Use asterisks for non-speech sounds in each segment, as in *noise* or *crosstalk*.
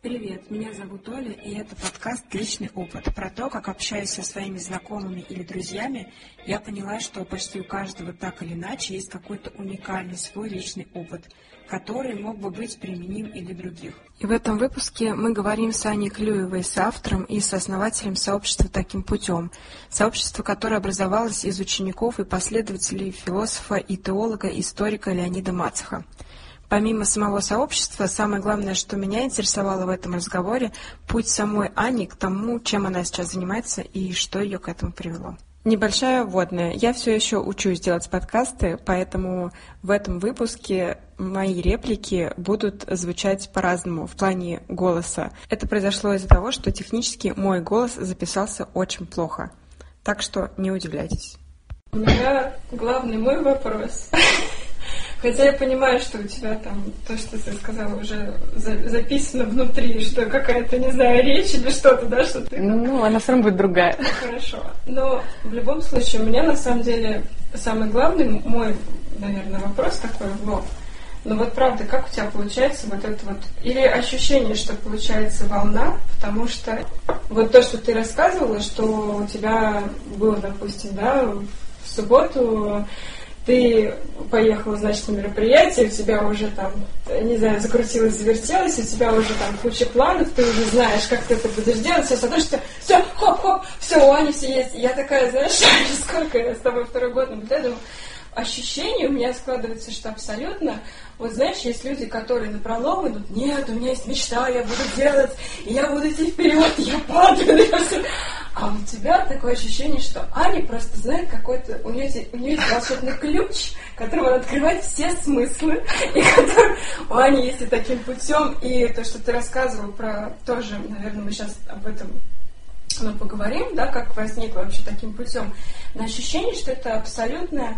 Привет, меня зовут Оля, и это подкаст «Личный опыт». Про то, как общаясь со своими знакомыми или друзьями, я поняла, что почти у каждого так или иначе есть какой-то уникальный свой личный опыт, который мог бы быть применим и для других. И в этом выпуске мы говорим с Аней Клюевой, с автором и сооснователем сообщества «Таким путем». Сообщество, которое образовалось из учеников и последователей философа и теолога, историка Леонида Мацеха. Помимо самого сообщества, самое главное, что меня интересовало в этом разговоре, путь самой Ани к тому, чем она сейчас занимается и что ее к этому привело. Небольшая вводная. Я все еще учусь делать подкасты, поэтому в этом выпуске мои реплики будут звучать по-разному в плане голоса. Это произошло из-за того, что технически мой голос записался очень плохо. Так что не удивляйтесь. У меня главный мой вопрос. Хотя я понимаю, что у тебя там то, что ты сказала, уже за, записано внутри, что какая-то, не знаю, речь или что-то, да, что ты... Ну, ну, она все равно будет другая. Хорошо. Но в любом случае, у меня на самом деле самый главный мой, наверное, вопрос такой в лоб. Ну вот правда, как у тебя получается вот это вот... Или ощущение, что получается волна, потому что вот то, что ты рассказывала, что у тебя было, допустим, да, в субботу ты поехала, значит, на мероприятие, у тебя уже там, не знаю, закрутилось, завертелось, у тебя уже там куча планов, ты уже знаешь, как ты это будешь делать, все, смотришь, что все, хоп-хоп, все, у Ани все есть. Я такая, знаешь, *laughs* сколько я с тобой второй год наблюдаю, думаю, ощущение у меня складывается, что абсолютно, вот знаешь, есть люди, которые на пролом идут, нет, у меня есть мечта, я буду делать, я буду идти вперед, я падаю, я все. А у тебя такое ощущение, что Аня просто знает какой-то... У нее, у нее есть волшебный ключ, которым она открывает все смыслы, и который у Ани есть и таким путем. И то, что ты рассказывал про... Тоже, наверное, мы сейчас об этом ну, поговорим, да, как возникло вообще таким путем. Но ощущение, что это абсолютно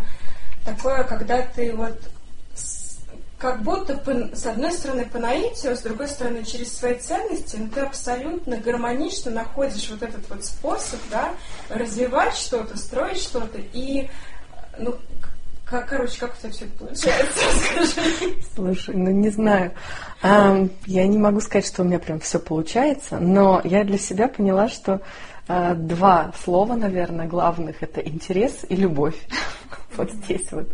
такое, когда ты вот как будто с одной стороны по наитию, с другой стороны через свои ценности, но ты абсолютно гармонично находишь вот этот вот способ, да, развивать что-то, строить что-то и, ну, как, короче, как тебя все это получается? *laughs* Слушай, ну не знаю. А, я не могу сказать, что у меня прям все получается, но я для себя поняла, что а, два слова, наверное, главных это интерес и любовь. *laughs* Вот здесь вот.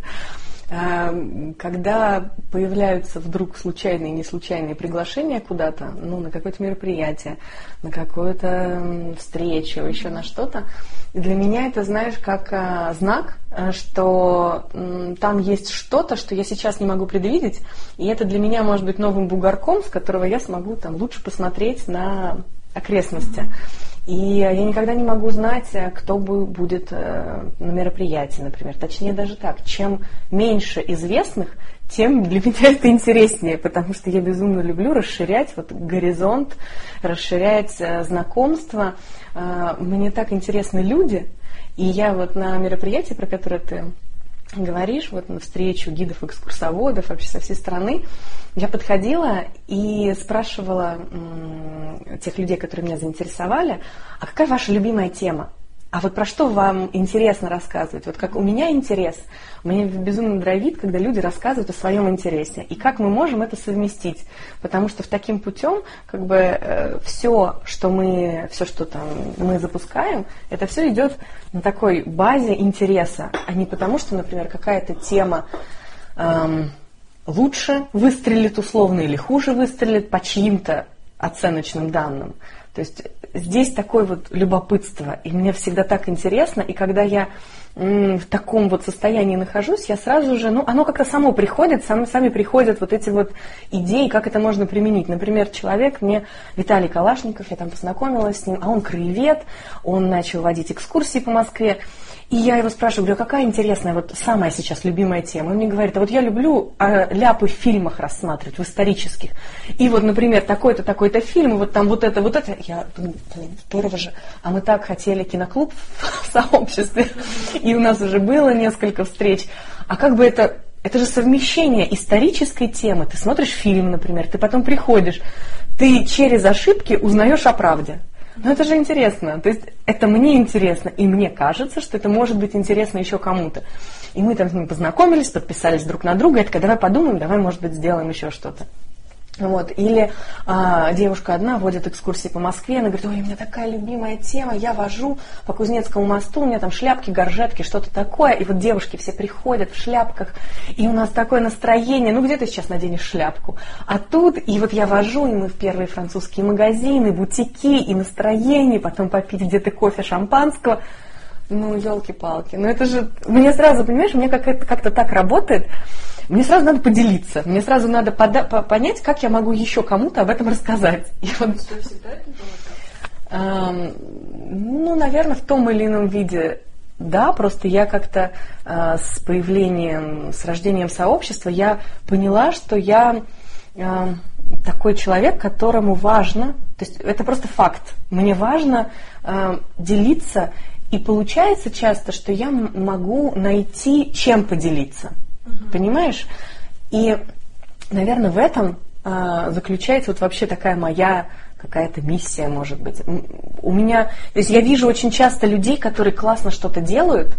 Эм, когда появляются вдруг случайные и неслучайные приглашения куда-то, ну, на какое-то мероприятие, на какую-то встречу, еще на что-то, для меня это, знаешь, как э, знак, э, что там есть что-то, что я сейчас не могу предвидеть, и это для меня может быть новым бугорком, с которого я смогу там лучше посмотреть на окрестности. И я никогда не могу знать, э, кто будет э, на мероприятии, например. Точнее даже так, чем меньше известных, тем для меня это интереснее, потому что я безумно люблю расширять вот горизонт, расширять э, знакомства. Мне так интересны люди, и я вот на мероприятии, про которое ты говоришь, вот на встречу гидов, экскурсоводов вообще со всей страны, я подходила и спрашивала тех людей, которые меня заинтересовали, а какая ваша любимая тема? А вот про что вам интересно рассказывать? Вот как у меня интерес, мне безумно дровит, когда люди рассказывают о своем интересе. И как мы можем это совместить? Потому что в таким путем как бы э, все, что мы, все, что там мы запускаем, это все идет на такой базе интереса, а не потому, что, например, какая-то тема эм, лучше выстрелит условно или хуже выстрелит по чьим-то оценочным данным. То есть здесь такое вот любопытство, и мне всегда так интересно, и когда я в таком вот состоянии нахожусь, я сразу же, ну, оно как-то само приходит, сами, сами приходят вот эти вот идеи, как это можно применить. Например, человек мне, Виталий Калашников, я там познакомилась с ним, а он краевед, он начал водить экскурсии по Москве, и я его спрашиваю, говорю, какая интересная, вот самая сейчас любимая тема? Он мне говорит, а вот я люблю а, ляпы в фильмах рассматривать, в исторических. И вот, например, такой-то, такой-то фильм, и вот там вот это, вот это. Я думаю, здорово же. А мы так хотели киноклуб *laughs* в сообществе, и у нас уже было несколько встреч. А как бы это это же совмещение исторической темы. Ты смотришь фильм, например, ты потом приходишь, ты через ошибки узнаешь о правде. Но это же интересно. То есть это мне интересно, и мне кажется, что это может быть интересно еще кому-то. И мы там с ним познакомились, подписались друг на друга, и такая, давай подумаем, давай, может быть, сделаем еще что-то. Вот. Или а, девушка одна водит экскурсии по Москве, она говорит, ой, у меня такая любимая тема, я вожу по Кузнецкому мосту, у меня там шляпки, горжетки, что-то такое. И вот девушки все приходят в шляпках, и у нас такое настроение, ну где ты сейчас наденешь шляпку? А тут, и вот я вожу, и мы в первые французские магазины, бутики, и настроение, потом попить где-то кофе, шампанского. Ну, елки-палки. Ну это же, мне сразу, понимаешь, у меня как-то как так работает, мне сразу надо поделиться, мне сразу надо пода- понять, как я могу еще кому-то об этом рассказать. *laughs* И вот, эм, ну, наверное, в том или ином виде. Да, просто я как-то э, с появлением, с рождением сообщества, я поняла, что я э, такой человек, которому важно, то есть это просто факт, мне важно э, делиться, и получается часто, что я могу найти, чем поделиться. Угу. Понимаешь? И, наверное, в этом а, заключается вот вообще такая моя какая-то миссия, может быть. У меня, то есть я вижу очень часто людей, которые классно что-то делают,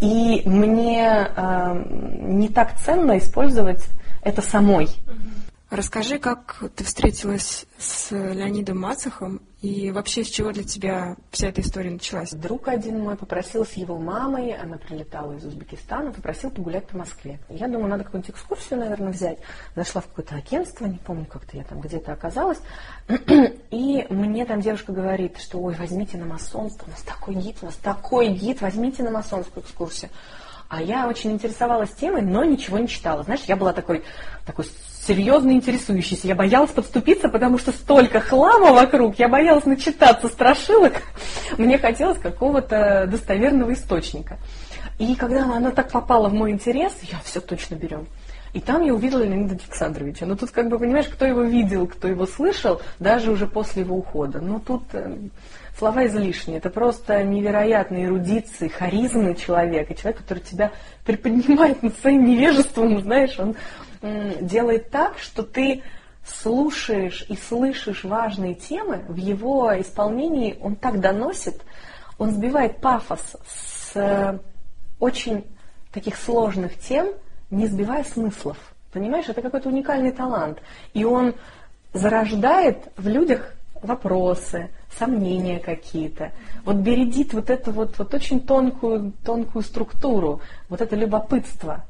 и мне э, не так ценно использовать это самой. Расскажи, как ты встретилась с Леонидом Мацехом и вообще с чего для тебя вся эта история началась? Друг один мой попросил с его мамой, она прилетала из Узбекистана, попросил погулять по Москве. Я думаю, надо какую-нибудь экскурсию, наверное, взять. Зашла в какое-то агентство, не помню, как-то я там где-то оказалась. *clears throat* И мне там девушка говорит, что ой, возьмите на масонство, у нас такой гид, у нас такой гид, возьмите на масонскую экскурсию. А я очень интересовалась темой, но ничего не читала. Знаешь, я была такой, такой серьезно интересующийся. Я боялась подступиться, потому что столько хлама вокруг, я боялась начитаться страшилок. Мне хотелось какого-то достоверного источника. И когда она так попала в мой интерес, я все точно берем. И там я увидела Леонида Александровича. Но тут, как бы, понимаешь, кто его видел, кто его слышал, даже уже после его ухода. Но тут э, слова излишние. Это просто невероятные эрудиции, харизмы человека. Человек, который тебя приподнимает над своим невежеством, знаешь, он делает так, что ты слушаешь и слышишь важные темы, в его исполнении он так доносит, он сбивает пафос с э, очень таких сложных тем, не сбивая смыслов. Понимаешь, это какой-то уникальный талант. И он зарождает в людях вопросы, сомнения какие-то. Вот бередит вот эту вот, вот очень тонкую, тонкую структуру, вот это любопытство.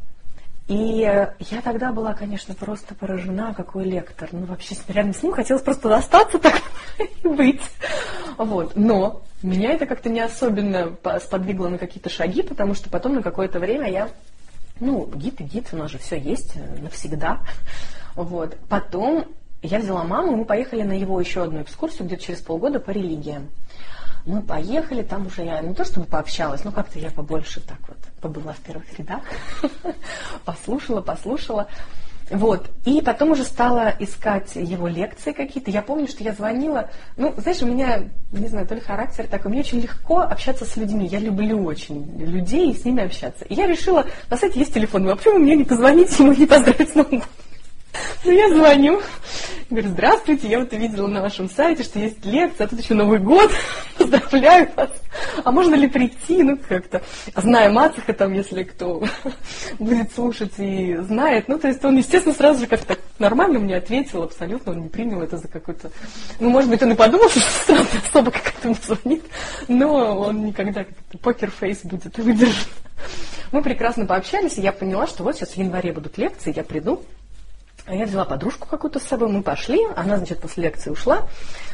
И э, я тогда была, конечно, просто поражена, какой лектор. Ну, вообще, рядом с ним хотелось просто остаться так *laughs* и быть. Вот. Но меня это как-то не особенно сподвигло на какие-то шаги, потому что потом на какое-то время я, ну, гид и гид, у нас же все есть э, навсегда. Вот. Потом я взяла маму, мы поехали на его еще одну экскурсию, где-то через полгода по религиям. Мы поехали, там уже я не то чтобы пообщалась, но как-то я побольше так вот побыла в первых рядах, *laughs* послушала, послушала. Вот. И потом уже стала искать его лекции какие-то. Я помню, что я звонила. Ну, знаешь, у меня, не знаю, то ли характер такой. Мне очень легко общаться с людьми. Я люблю очень людей и с ними общаться. И я решила, на сайте есть телефон. Ну, а почему мне не позвонить ему, не поздравить с Новым *laughs* ну, я звоню, говорю, здравствуйте, я вот увидела на вашем сайте, что есть лекция, а тут еще Новый год, *laughs* поздравляю вас. А можно ли прийти, ну, как-то, зная Мацеха, там, если кто *laughs* будет слушать и знает, ну, то есть он, естественно, сразу же как-то нормально мне ответил, абсолютно, он не принял это за какой-то, ну, может быть, он и подумал, *laughs* что странная особо какая-то мне звонит, но он никогда как-то покер-фейс будет выдержан. Мы прекрасно пообщались, и я поняла, что вот сейчас в январе будут лекции, я приду, а я взяла подружку какую-то с собой, мы пошли, она, значит, после лекции ушла,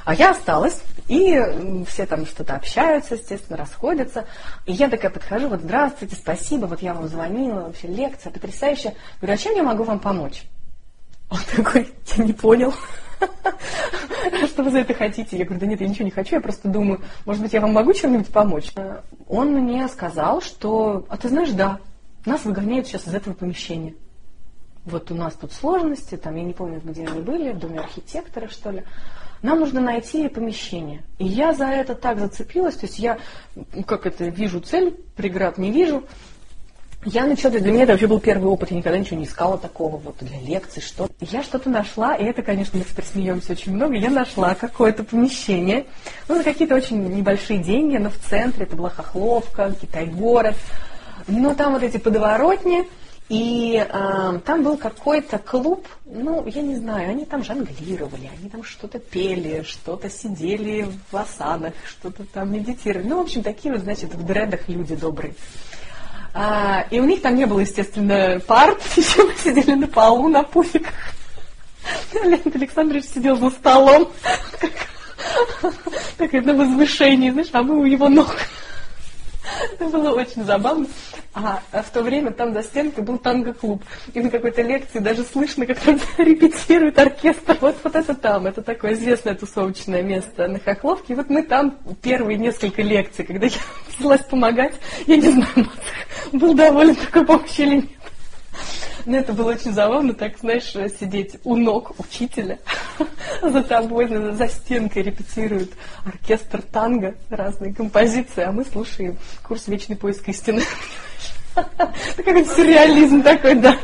а я осталась, и все там что-то общаются, естественно, расходятся. И я такая подхожу, вот, здравствуйте, спасибо, вот я вам звонила, вообще лекция потрясающая. Говорю, а чем я могу вам помочь? Он такой, я не понял. *laughs* Что вы за это хотите? Я говорю, да нет, я ничего не хочу, я просто думаю, может быть, я вам могу чем-нибудь помочь? Он мне сказал, что, а ты знаешь, да, нас выгоняют сейчас из этого помещения вот у нас тут сложности, там, я не помню, где они были, в доме архитектора, что ли. Нам нужно найти помещение. И я за это так зацепилась, то есть я, как это, вижу цель, преград не вижу. Я начала, для меня это вообще был первый опыт, я никогда ничего не искала такого вот для лекций, что. Я что-то нашла, и это, конечно, мы теперь смеемся очень много, я нашла какое-то помещение, ну, за какие-то очень небольшие деньги, но в центре, это была Хохловка, Китай-город, но там вот эти подворотни, И э, там был какой-то клуб, ну, я не знаю, они там жонглировали, они там что-то пели, что-то сидели в осанах, что-то там медитировали. Ну, в общем, такие вот, значит, в дредах люди добрые. А, и у них там не было, естественно, *laughs* еще мы сидели на полу, на пуфиках. *laughs* Леонид Александрович сидел за столом, *laughs* как на возвышении, знаешь, а мы у его ног. Это было очень забавно. А, а в то время там за стенкой был танго-клуб. И на какой-то лекции даже слышно, как там *laughs* репетирует оркестр. Вот, вот это там. Это такое известное тусовочное место на Хохловке. И вот мы там первые несколько лекций, когда *laughs* я взялась помогать, я не знаю, был доволен такой помощи или нет. *laughs* Но это было очень забавно, так, знаешь, сидеть у ног учителя, *laughs* за тобой, за стенкой репетирует оркестр танго, разные композиции, а мы слушаем курс «Вечный поиск истины». *laughs* Какой-то сюрреализм такой, да.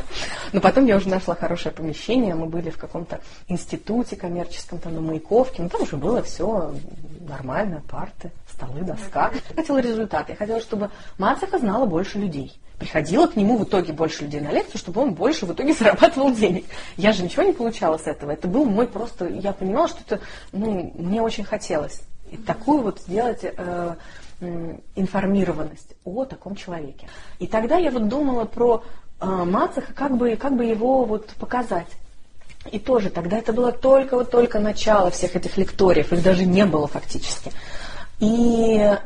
Но потом я уже нашла хорошее помещение, мы были в каком-то институте коммерческом, там на Маяковке, ну там уже было все нормально, парты, столы, доска. Я хотела результат, я хотела, чтобы Мацеха знала больше людей приходило к нему в итоге больше людей на лекцию, чтобы он больше в итоге *laughs* зарабатывал денег. Я же ничего не получала с этого. Это был мой просто... Я понимала, что это... Ну, мне очень хотелось. И такую вот сделать... Э, информированность о таком человеке. И тогда я вот думала про э, Мацеха, как бы, как бы его вот показать. И тоже тогда это было только вот только начало всех этих лекториев, их даже не было фактически. И,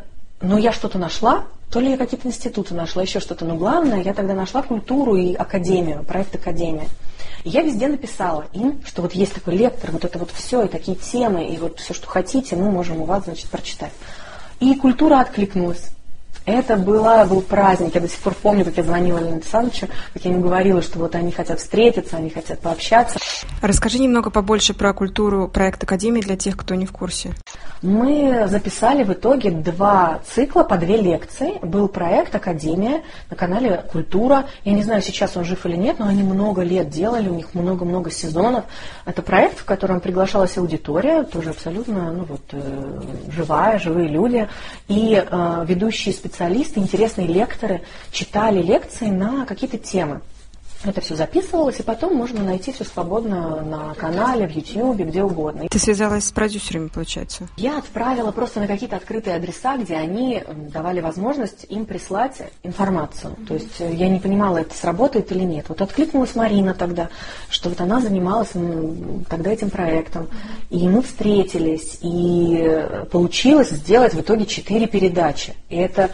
но я что-то нашла, то ли я какие-то институты нашла, еще что-то. Но главное, я тогда нашла культуру и академию, проект Академия. И я везде написала им, что вот есть такой лектор, вот это вот все, и такие темы, и вот все, что хотите, мы можем у вас, значит, прочитать. И культура откликнулась. Это было, был праздник. Я до сих пор помню, как я звонила Лене Александровичу, как я ему говорила, что вот они хотят встретиться, они хотят пообщаться. Расскажи немного побольше про культуру проект Академии для тех, кто не в курсе. Мы записали в итоге два цикла по две лекции. Был проект Академия на канале Культура. Я не знаю, сейчас он жив или нет, но они много лет делали, у них много-много сезонов. Это проект, в котором приглашалась аудитория, тоже абсолютно ну, вот, э, живая, живые люди. И э, ведущие специалисты специалисты, интересные лекторы читали лекции на какие-то темы. Это все записывалось, и потом можно найти все свободно на канале, в YouTube, где угодно. Ты связалась с продюсерами, получается? Я отправила просто на какие-то открытые адреса, где они давали возможность им прислать информацию. Mm-hmm. То есть э, я не понимала, это сработает или нет. Вот откликнулась Марина тогда, что вот она занималась тогда этим проектом. Mm-hmm. И мы встретились, и э, получилось сделать в итоге четыре передачи. И это,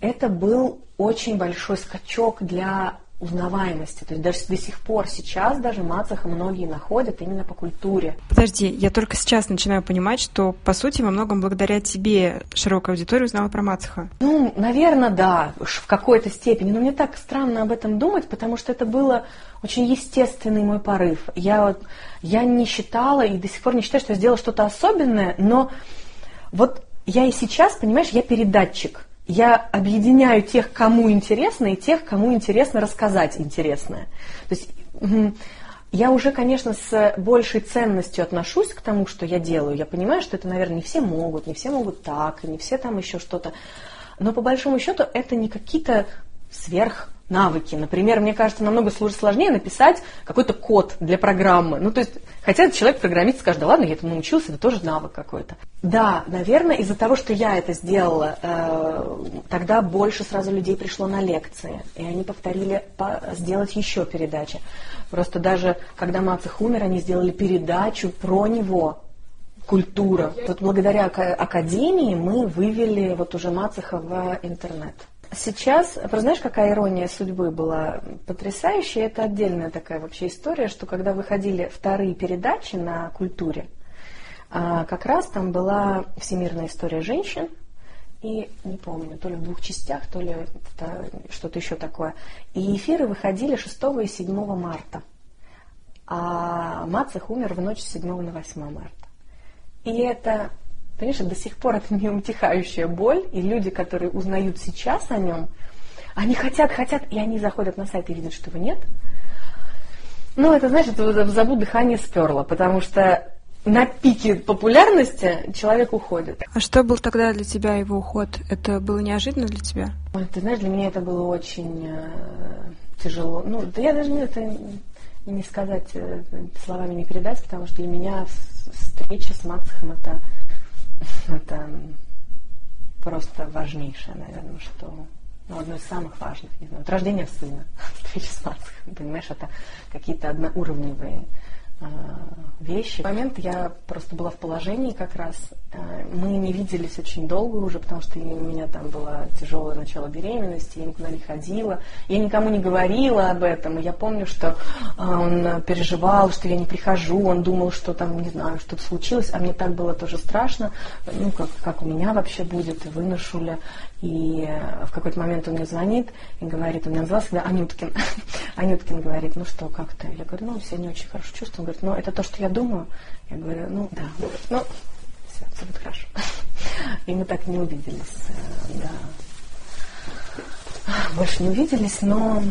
это был очень большой скачок для узнаваемости. То есть даже до сих пор сейчас даже Мацаха многие находят именно по культуре. Подожди, я только сейчас начинаю понимать, что по сути во многом благодаря тебе широкая аудитория узнала про Мацаха. Ну, наверное, да, в какой-то степени. Но мне так странно об этом думать, потому что это было очень естественный мой порыв. Я, вот, я не считала и до сих пор не считаю, что я сделала что-то особенное, но вот я и сейчас, понимаешь, я передатчик я объединяю тех, кому интересно, и тех, кому интересно рассказать интересное. То есть я уже, конечно, с большей ценностью отношусь к тому, что я делаю. Я понимаю, что это, наверное, не все могут, не все могут так, не все там еще что-то. Но по большому счету это не какие-то сверх навыки. Например, мне кажется, намного сложнее написать какой-то код для программы. Ну, то есть, хотя человек-программист скажет, да ладно, я этому научился, это тоже навык какой-то. Да, наверное, из-за того, что я это сделала, э, тогда больше сразу людей пришло на лекции, и они повторили по- сделать еще передачи. Просто даже, когда Мацех умер, они сделали передачу про него, культура. Вот благодаря академии мы вывели вот уже Мацеха в интернет. Сейчас, знаешь, какая ирония судьбы была потрясающая? Это отдельная такая вообще история, что когда выходили вторые передачи на культуре, а, как раз там была всемирная история женщин, и не помню, то ли в двух частях, то ли что-то еще такое. И эфиры выходили 6 и 7 марта. А Мацех умер в ночь с 7 на 8 марта. И это Понимаешь, до сих пор это не утихающая боль, и люди, которые узнают сейчас о нем, они хотят, хотят, и они заходят на сайт и видят, что его нет. Ну, это, это зовут дыхание сперло, потому что на пике популярности человек уходит. А что был тогда для тебя его уход? Это было неожиданно для тебя? Ой, ты знаешь, для меня это было очень... Э, тяжело. Ну, да я даже это не сказать, э, словами не передать, потому что для меня встреча с Мацхом это, это просто важнейшее, наверное, что ну, одно из самых важных, не знаю, вот рождение сына, *laughs* встреча понимаешь, это какие-то одноуровневые а, вещи. В момент я просто была в положении как раз. А, мы не виделись очень долго уже, потому что у меня там было тяжелое начало беременности, я никуда не ходила. Я никому не говорила об этом. Я помню, что а, он переживал, что я не прихожу, он думал, что там, не знаю, что-то случилось, а мне так было тоже страшно, ну, как, как у меня вообще будет, и выношу ли. И в какой-то момент он мне звонит и говорит, он меня назвал всегда Анюткин. *laughs* Анюткин говорит, ну что, как ты? Я говорю, ну, все не очень хорошо чувствую. Он говорит, ну, это то, что я думаю. Я говорю, ну, да. Ну, все, все будет хорошо. И мы так не увиделись, э, да. Больше не увиделись, но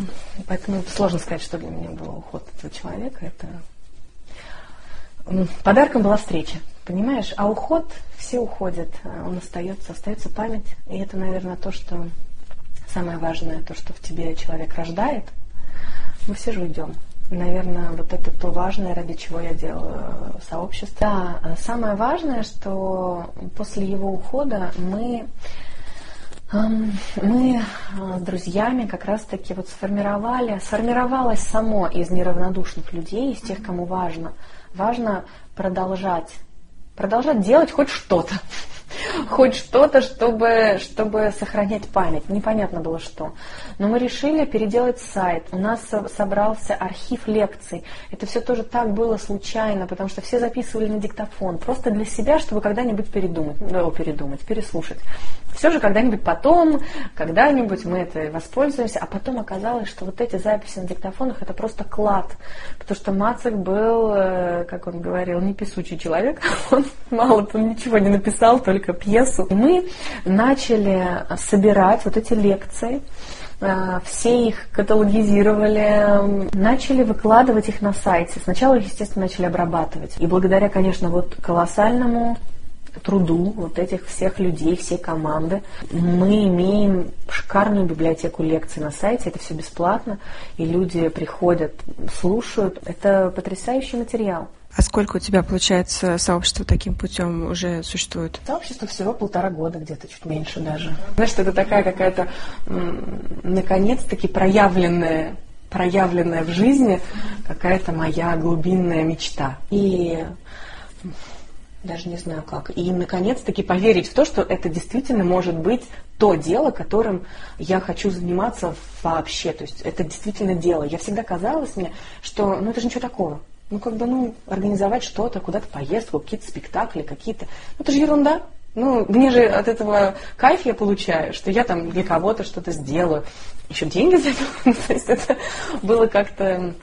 поэтому сложно сказать, что для меня был уход этого человека. Это Подарком была встреча, понимаешь? А уход, все уходят, а он остается, остается память. И это, наверное, то, что самое важное, то, что в тебе человек рождает. Мы все же уйдем. Наверное, вот это то важное, ради чего я делаю сообщество. Да, а самое важное, что после его ухода мы мы а, с друзьями как раз-таки вот сформировали, сформировалось само из неравнодушных людей, из тех, кому важно – важно продолжать, продолжать делать хоть что-то хоть что-то, чтобы, чтобы сохранять память. Непонятно было что. Но мы решили переделать сайт. У нас собрался архив лекций. Это все тоже так было случайно, потому что все записывали на диктофон. Просто для себя, чтобы когда-нибудь передумать, ну, передумать, переслушать. Все же когда-нибудь потом, когда-нибудь мы это воспользуемся. А потом оказалось, что вот эти записи на диктофонах это просто клад. Потому что Мацик был, э, как он говорил, не писучий человек. *laughs* Он мало, он ничего не написал, только пьесу. И мы начали собирать вот эти лекции, э, все их каталогизировали, начали выкладывать их на сайте. Сначала, естественно, начали обрабатывать. И благодаря, конечно, вот колоссальному труду вот этих всех людей, всей команды. Мы имеем шикарную библиотеку лекций на сайте, это все бесплатно, и люди приходят, слушают. Это потрясающий материал. А сколько у тебя, получается, сообщество таким путем уже существует? Сообщество всего полтора года, где-то чуть меньше даже. Знаешь, это такая какая-то, наконец-таки, проявленная проявленная в жизни какая-то моя глубинная мечта. И даже не знаю как. И наконец-таки поверить в то, что это действительно может быть то дело, которым я хочу заниматься вообще. То есть это действительно дело. Я всегда казалось мне, что ну это же ничего такого ну, как бы, ну, организовать что-то, куда-то поездку, какие-то спектакли, какие-то... Ну, это же ерунда. Ну, мне же от этого кайф я получаю, что я там для кого-то что-то сделаю. Еще деньги *laughs* за это. То есть это было как-то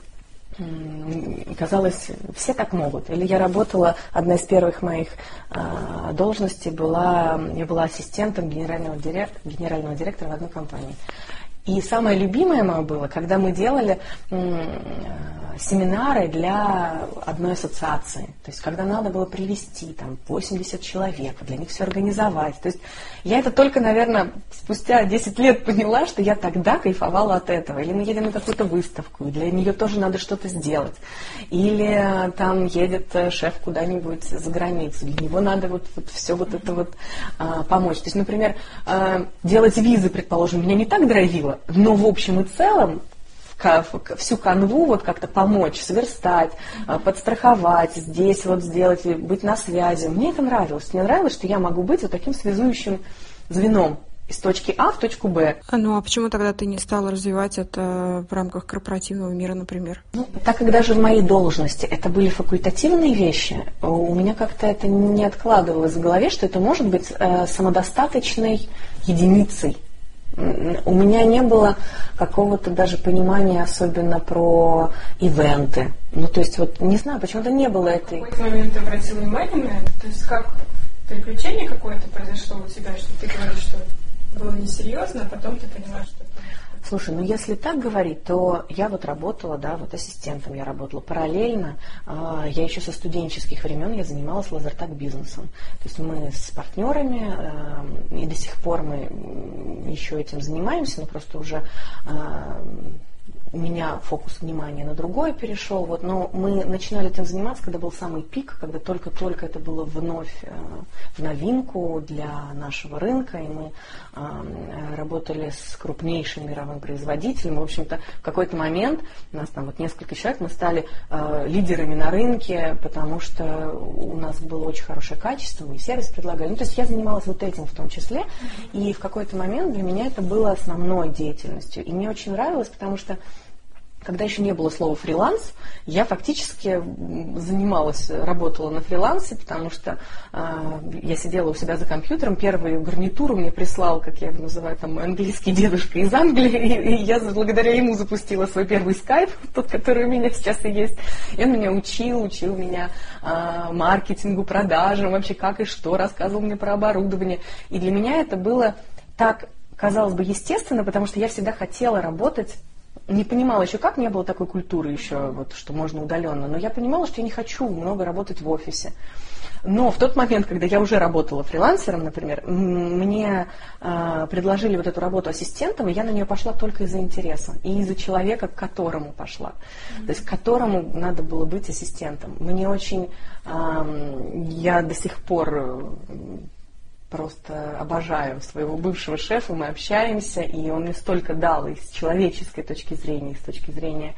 казалось, все так могут. Или я работала, одна из первых моих э, должностей была, я была ассистентом генерального директора, генерального директора в одной компании. И самое любимое мое было, когда мы делали семинары для одной ассоциации. То есть, когда надо было привести там 80 человек, для них все организовать. То есть, я это только, наверное, спустя 10 лет поняла, что я тогда кайфовала от этого. Или мы едем на какую-то выставку, и для нее тоже надо что-то сделать. Или там едет шеф куда-нибудь за границу, для него надо вот, вот все вот это вот а, помочь. То есть, например, а, делать визы, предположим, меня не так драйвило, но в общем и целом всю канву вот как-то помочь, сверстать, а, подстраховать, здесь вот сделать, быть на связи. Мне это нравилось. Мне нравилось, что я могу быть вот таким связующим звеном из точки А в точку Б. А, ну а почему тогда ты не стала развивать это в рамках корпоративного мира, например? Ну, так как даже в моей должности это были факультативные вещи, у меня как-то это не откладывалось в голове, что это может быть э, самодостаточной единицей у меня не было какого-то даже понимания особенно про ивенты. Ну, то есть, вот не знаю, почему-то не было этой... В какой-то момент ты обратил внимание на это? То есть, как приключение какое-то произошло у тебя, что ты говоришь, что было несерьезно, а потом ты поняла, что Слушай, ну если так говорить, то я вот работала, да, вот ассистентом я работала параллельно. Э, я еще со студенческих времен я занималась лазертак бизнесом. То есть мы с партнерами, э, и до сих пор мы еще этим занимаемся, но просто уже э, у меня фокус внимания на другое перешел. Вот, но мы начинали этим заниматься, когда был самый пик, когда только-только это было вновь э, в новинку для нашего рынка, и мы э, работали с крупнейшим мировым производителем. В общем-то, в какой-то момент, у нас там вот несколько человек, мы стали э, лидерами на рынке, потому что у нас было очень хорошее качество, мы сервис предлагали. Ну, то есть я занималась вот этим в том числе, и в какой-то момент для меня это было основной деятельностью. И мне очень нравилось, потому что когда еще не было слова фриланс, я фактически занималась, работала на фрилансе, потому что э, я сидела у себя за компьютером, первую гарнитуру мне прислал, как я его называю, там, английский дедушка из Англии, и, *laughs* и я благодаря ему запустила свой первый скайп, *laughs* тот, который у меня сейчас и есть. И он меня учил, учил меня э, маркетингу, продажам, вообще как и что, рассказывал мне про оборудование. И для меня это было так, казалось бы, естественно, потому что я всегда хотела работать не понимала еще, как не было такой культуры еще, вот, что можно удаленно, но я понимала, что я не хочу много работать в офисе. Но в тот момент, когда я уже работала фрилансером, например, мне э, предложили вот эту работу ассистентом, и я на нее пошла только из-за интереса и из-за человека, к которому пошла. Mm-hmm. То есть к которому надо было быть ассистентом. Мне очень, э, я до сих пор просто обожаю своего бывшего шефа, мы общаемся, и он мне столько дал и с человеческой точки зрения, и с точки зрения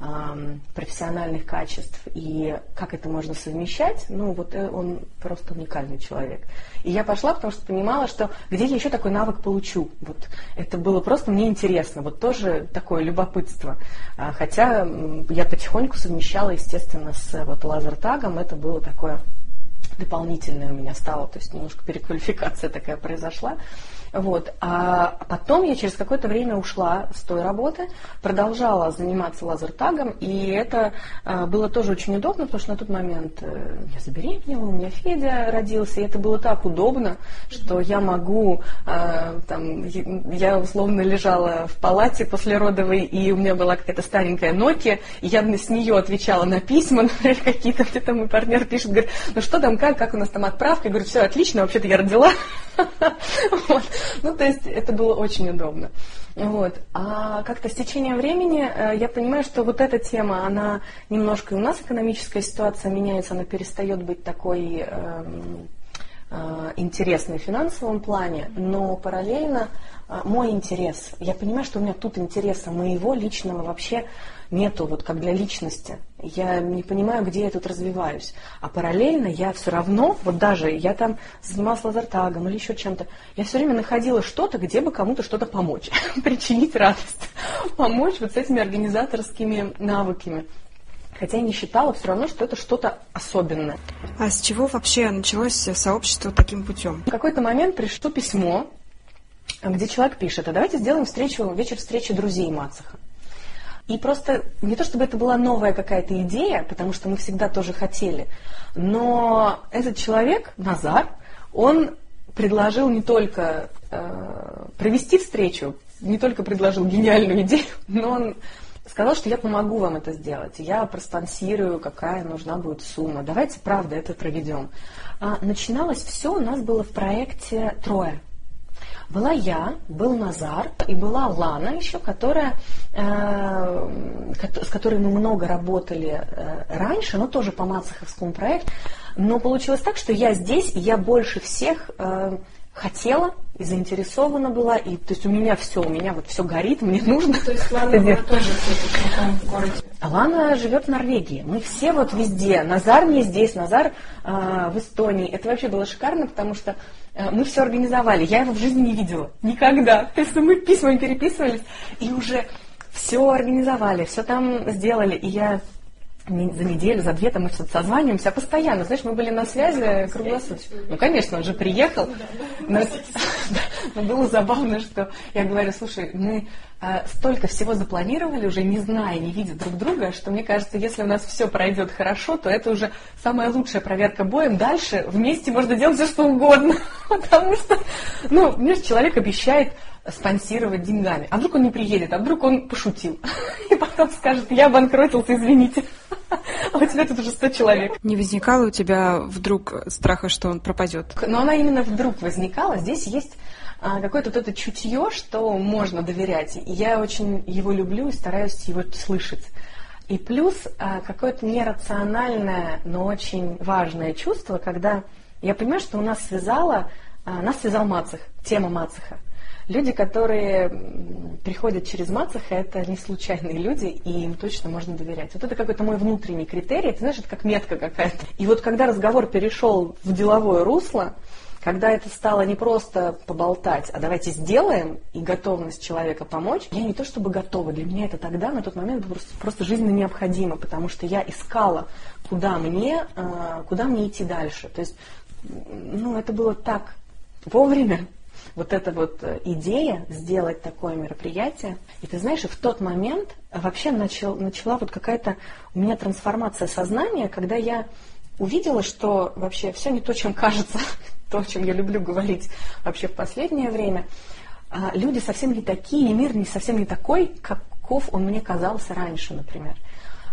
эм, профессиональных качеств, и как это можно совмещать, ну вот э, он просто уникальный человек. И я пошла, потому что понимала, что где я еще такой навык получу. Вот это было просто мне интересно, вот тоже такое любопытство. А, хотя я потихоньку совмещала, естественно, с вот лазертагом, это было такое дополнительное у меня стало, то есть немножко переквалификация такая произошла. Вот. А потом я через какое-то время ушла с той работы, продолжала заниматься лазертагом, и это а, было тоже очень удобно, потому что на тот момент э, я забеременела, у меня Федя родился, и это было так удобно, что я могу, а, там, я условно лежала в палате после родовой, и у меня была какая-то старенькая Nokia, и я с нее отвечала на письма, *laughs* например, какие-то, где-то мой партнер пишет, говорит, ну что там, как, как у нас там отправка, я говорю, все отлично, вообще-то я родила. *laughs* Ну, то есть это было очень удобно. Вот. А как-то с течением времени э, я понимаю, что вот эта тема, она немножко и у нас экономическая ситуация меняется, она перестает быть такой эм, э, интересной в финансовом плане, но параллельно э, мой интерес, я понимаю, что у меня тут интереса моего личного вообще нету, вот как для личности. Я не понимаю, где я тут развиваюсь. А параллельно я все равно, вот даже я там занималась лазертагом или еще чем-то, я все время находила что-то, где бы кому-то что-то помочь, *laughs* причинить радость, *laughs* помочь вот с этими организаторскими навыками. Хотя я не считала все равно, что это что-то особенное. А с чего вообще началось сообщество таким путем? В какой-то момент пришло письмо, где человек пишет, а давайте сделаем встречу, вечер встречи друзей Мацаха. И просто не то чтобы это была новая какая-то идея, потому что мы всегда тоже хотели, но этот человек, Назар, он предложил не только э, провести встречу, не только предложил гениальную идею, *laughs* но он сказал, что я помогу вам это сделать, я проспонсирую, какая нужна будет сумма. Давайте, правда, это проведем. А начиналось все у нас было в проекте «Трое». Была я, был Назар и была Лана еще, которая, э, с которой мы много работали э, раньше, но тоже по Мацеховскому проекту. Но получилось так, что я здесь, и я больше всех э, хотела и заинтересована была, и то есть у меня все, у меня вот все горит, мне нужно. То есть Лана была тоже в городе? Лана живет в Норвегии. Мы все вот везде. Назар не здесь, Назар э, в Эстонии. Это вообще было шикарно, потому что э, мы все организовали. Я его в жизни не видела. Никогда. То есть мы письмами переписывались и уже все организовали, все там сделали. И я за неделю, за две, там мы созваниваемся постоянно. Знаешь, мы были на связи круглосуточно. Ну, конечно, он же приехал. Но, *laughs* но было забавно, что я говорю, слушай, мы а, столько всего запланировали, уже не зная, не видя друг друга, что мне кажется, если у нас все пройдет хорошо, то это уже самая лучшая проверка боем. Дальше вместе можно делать все, что угодно. *laughs* Потому что, ну, мне человек обещает спонсировать деньгами. А вдруг он не приедет, а вдруг он пошутил. *laughs* И потом скажет, я обанкротился, извините. *laughs* А у тебя тут уже 100 человек. Не возникало у тебя вдруг страха, что он пропадет? Но она именно вдруг возникала. Здесь есть а, какое-то вот это чутье, что можно доверять. И я очень его люблю и стараюсь его слышать. И плюс а, какое-то нерациональное, но очень важное чувство, когда я понимаю, что у нас связала, а, нас связал Мацех, тема Мацеха. Люди, которые приходят через Мацеха, это не случайные люди, и им точно можно доверять. Вот это какой-то мой внутренний критерий, ты знаешь, это как метка какая-то. И вот когда разговор перешел в деловое русло, когда это стало не просто поболтать, а давайте сделаем, и готовность человека помочь, я не то чтобы готова, для меня это тогда, на тот момент просто, просто жизненно необходимо, потому что я искала, куда мне, а, куда мне идти дальше. То есть, ну, это было так вовремя, вот эта вот э, идея сделать такое мероприятие. И ты знаешь, в тот момент вообще начал, начала вот какая-то у меня трансформация сознания, когда я увидела, что вообще все не то, чем кажется *laughs* то, о чем я люблю говорить вообще в последнее время, а, люди совсем не такие, и мир не совсем не такой, каков он мне казался раньше, например.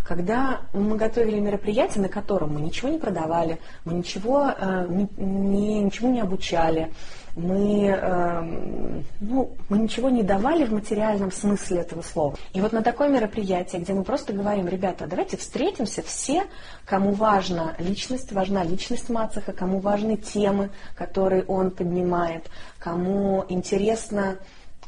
Когда мы готовили мероприятие, на котором мы ничего не продавали, мы ничего, э, не, не, ничего не обучали, мы, э, ну, мы ничего не давали в материальном смысле этого слова. И вот на такое мероприятие, где мы просто говорим, ребята, давайте встретимся все, кому важна личность, важна личность Мацеха, кому важны темы, которые он поднимает, кому интересно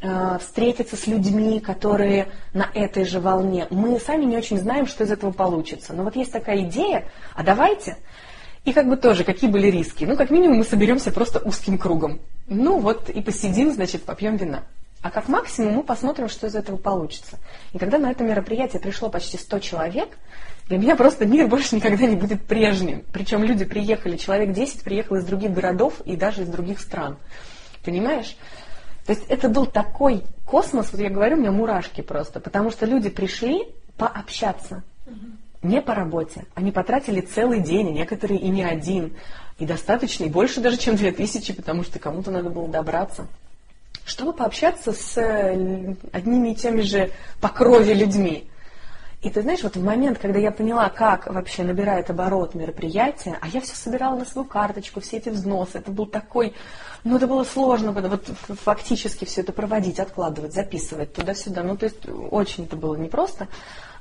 э, встретиться с людьми, которые на этой же волне. Мы сами не очень знаем, что из этого получится. Но вот есть такая идея, а давайте и как бы тоже, какие были риски? Ну, как минимум, мы соберемся просто узким кругом. Ну, вот и посидим, значит, попьем вина. А как максимум мы посмотрим, что из этого получится. И когда на это мероприятие пришло почти 100 человек, для меня просто мир больше никогда не будет прежним. Причем люди приехали, человек 10 приехал из других городов и даже из других стран. Понимаешь? То есть это был такой космос, вот я говорю, у меня мурашки просто, потому что люди пришли пообщаться не по работе. Они потратили целый день, а некоторые и не один. И достаточно, и больше даже, чем две тысячи, потому что кому-то надо было добраться. Чтобы пообщаться с э, одними и теми же по крови людьми. И ты знаешь, вот в момент, когда я поняла, как вообще набирает оборот мероприятие, а я все собирала на свою карточку, все эти взносы, это был такой, ну это было сложно, вот фактически все это проводить, откладывать, записывать туда-сюда, ну то есть очень это было непросто,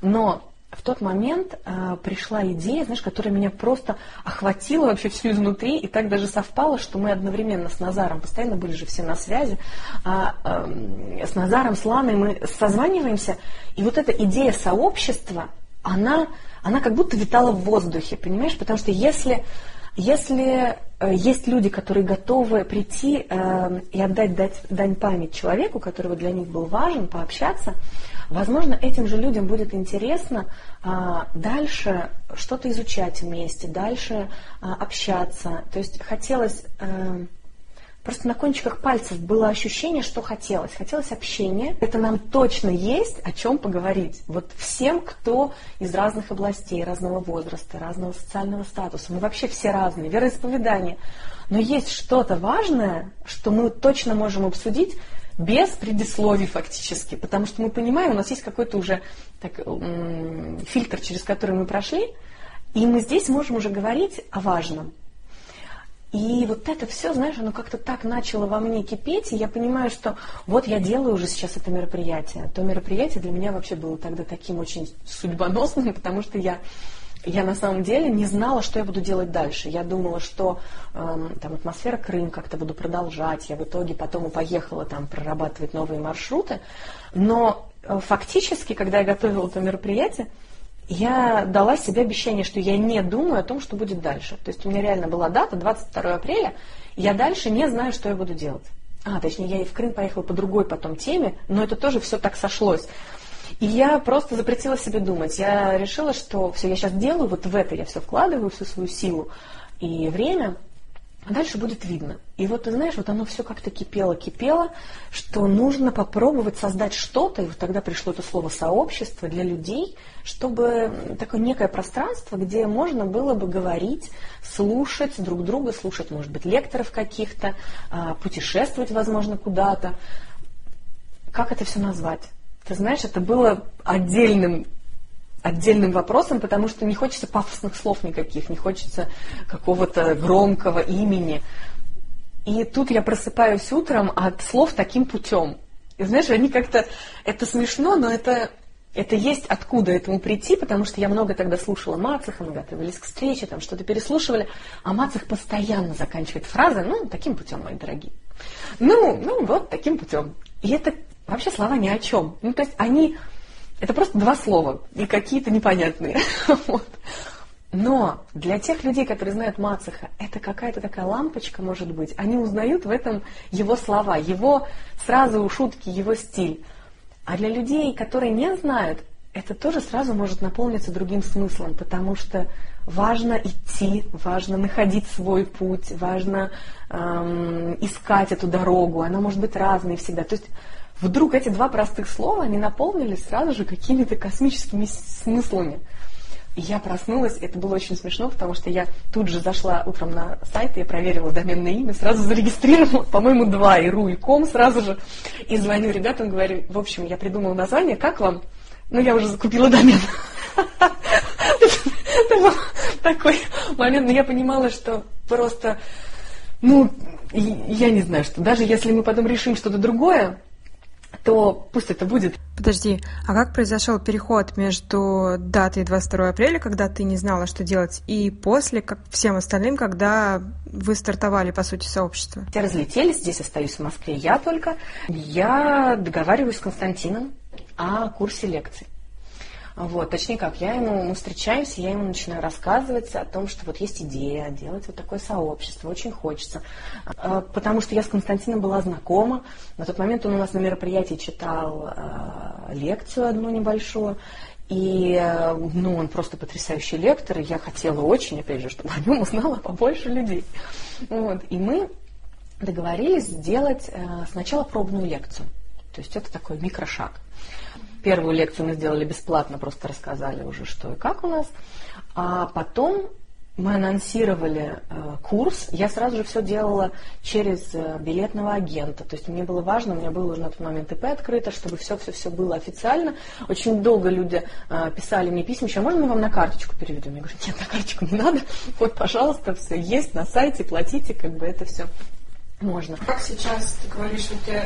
но в тот момент э, пришла идея, знаешь, которая меня просто охватила вообще всю изнутри, и так даже совпало, что мы одновременно с Назаром, постоянно были же все на связи, а, э, с Назаром, с Ланой мы созваниваемся, и вот эта идея сообщества, она, она как будто витала в воздухе, понимаешь, потому что если если э, есть люди, которые готовы прийти э, и отдать дать, дань память человеку, который для них был важен, пообщаться, возможно, этим же людям будет интересно а, дальше что-то изучать вместе, дальше а, общаться. То есть хотелось э, Просто на кончиках пальцев было ощущение, что хотелось. Хотелось общения. Это нам точно есть о чем поговорить. Вот всем, кто из разных областей, разного возраста, разного социального статуса. Мы вообще все разные, вероисповедания. Но есть что-то важное, что мы точно можем обсудить без предисловий фактически. Потому что мы понимаем, у нас есть какой-то уже так, фильтр, через который мы прошли, и мы здесь можем уже говорить о важном. И вот это все, знаешь, оно как-то так начало во мне кипеть, и я понимаю, что вот я делаю уже сейчас это мероприятие. То мероприятие для меня вообще было тогда таким очень судьбоносным, *laughs* потому что я я на самом деле не знала, что я буду делать дальше. Я думала, что э, там атмосфера Крым как-то буду продолжать. Я в итоге потом и поехала там прорабатывать новые маршруты. Но э, фактически, когда я готовила это мероприятие, я дала себе обещание, что я не думаю о том, что будет дальше. То есть у меня реально была дата, 22 апреля, я дальше не знаю, что я буду делать. А, точнее, я и в Крым поехала по другой потом теме, но это тоже все так сошлось. И я просто запретила себе думать. Я решила, что все, я сейчас делаю, вот в это я все вкладываю, всю свою силу и время, а дальше будет видно. И вот ты знаешь, вот оно все как-то кипело, кипело, что нужно попробовать создать что-то, и вот тогда пришло это слово сообщество для людей, чтобы такое некое пространство, где можно было бы говорить, слушать друг друга, слушать, может быть, лекторов каких-то, а, путешествовать, возможно, куда-то. Как это все назвать? Ты знаешь, это было отдельным отдельным вопросом, потому что не хочется пафосных слов никаких, не хочется какого-то громкого имени. И тут я просыпаюсь утром от слов таким путем. И знаешь, они как-то, это смешно, но это, это есть откуда этому прийти, потому что я много тогда слушала Мацеха, мы готовились к встрече, там что-то переслушивали, а Мацех постоянно заканчивает фразы, ну, таким путем, мои дорогие. Ну, ну, вот таким путем. И это вообще слова ни о чем. Ну, то есть они, это просто два слова, и какие-то непонятные. *laughs* Вот. Но для тех людей, которые знают Мацеха, это какая-то такая лампочка, может быть. Они узнают в этом его слова, его сразу шутки, его стиль. А для людей, которые не знают, это тоже сразу может наполниться другим смыслом, потому что важно идти, важно находить свой путь, важно эм, искать эту дорогу. Она может быть разной всегда. То есть вдруг эти два простых слова, они наполнились сразу же какими-то космическими смыслами. Я проснулась, это было очень смешно, потому что я тут же зашла утром на сайт, я проверила доменное имя, сразу зарегистрировала, *laughs* по-моему, два, и ру, и ком сразу же, и звоню ребятам, говорю, в общем, я придумала название, как вам? Ну, я уже закупила домен. Это был такой момент, но я понимала, что просто, ну, я не знаю, что даже если мы потом решим что-то другое, то пусть это будет. Подожди, а как произошел переход между датой 22 апреля, когда ты не знала, что делать, и после, как всем остальным, когда вы стартовали, по сути, сообщество? Все разлетелись, здесь остаюсь в Москве я только. Я договариваюсь с Константином о курсе лекций. Вот, точнее как, я ему, мы встречаемся, я ему начинаю рассказывать о том, что вот есть идея делать вот такое сообщество, очень хочется. А, потому что я с Константином была знакома, на тот момент он у нас на мероприятии читал э, лекцию одну небольшую, и ну, он просто потрясающий лектор, и я хотела очень, опять же, чтобы *laughs* о нем узнала побольше людей. Вот, и мы договорились сделать э, сначала пробную лекцию. То есть это такой микрошаг. Первую лекцию мы сделали бесплатно, просто рассказали уже, что и как у нас. А потом мы анонсировали э, курс, я сразу же все делала через э, билетного агента. То есть мне было важно, у меня было уже на тот момент ИП открыто, чтобы все-все-все было официально. Очень долго люди э, писали мне письма, еще можно мы вам на карточку переведем? Я говорю, нет, на карточку не надо. Вот, пожалуйста, все есть на сайте, платите, как бы это все можно. Как сейчас ты говоришь, что ты э,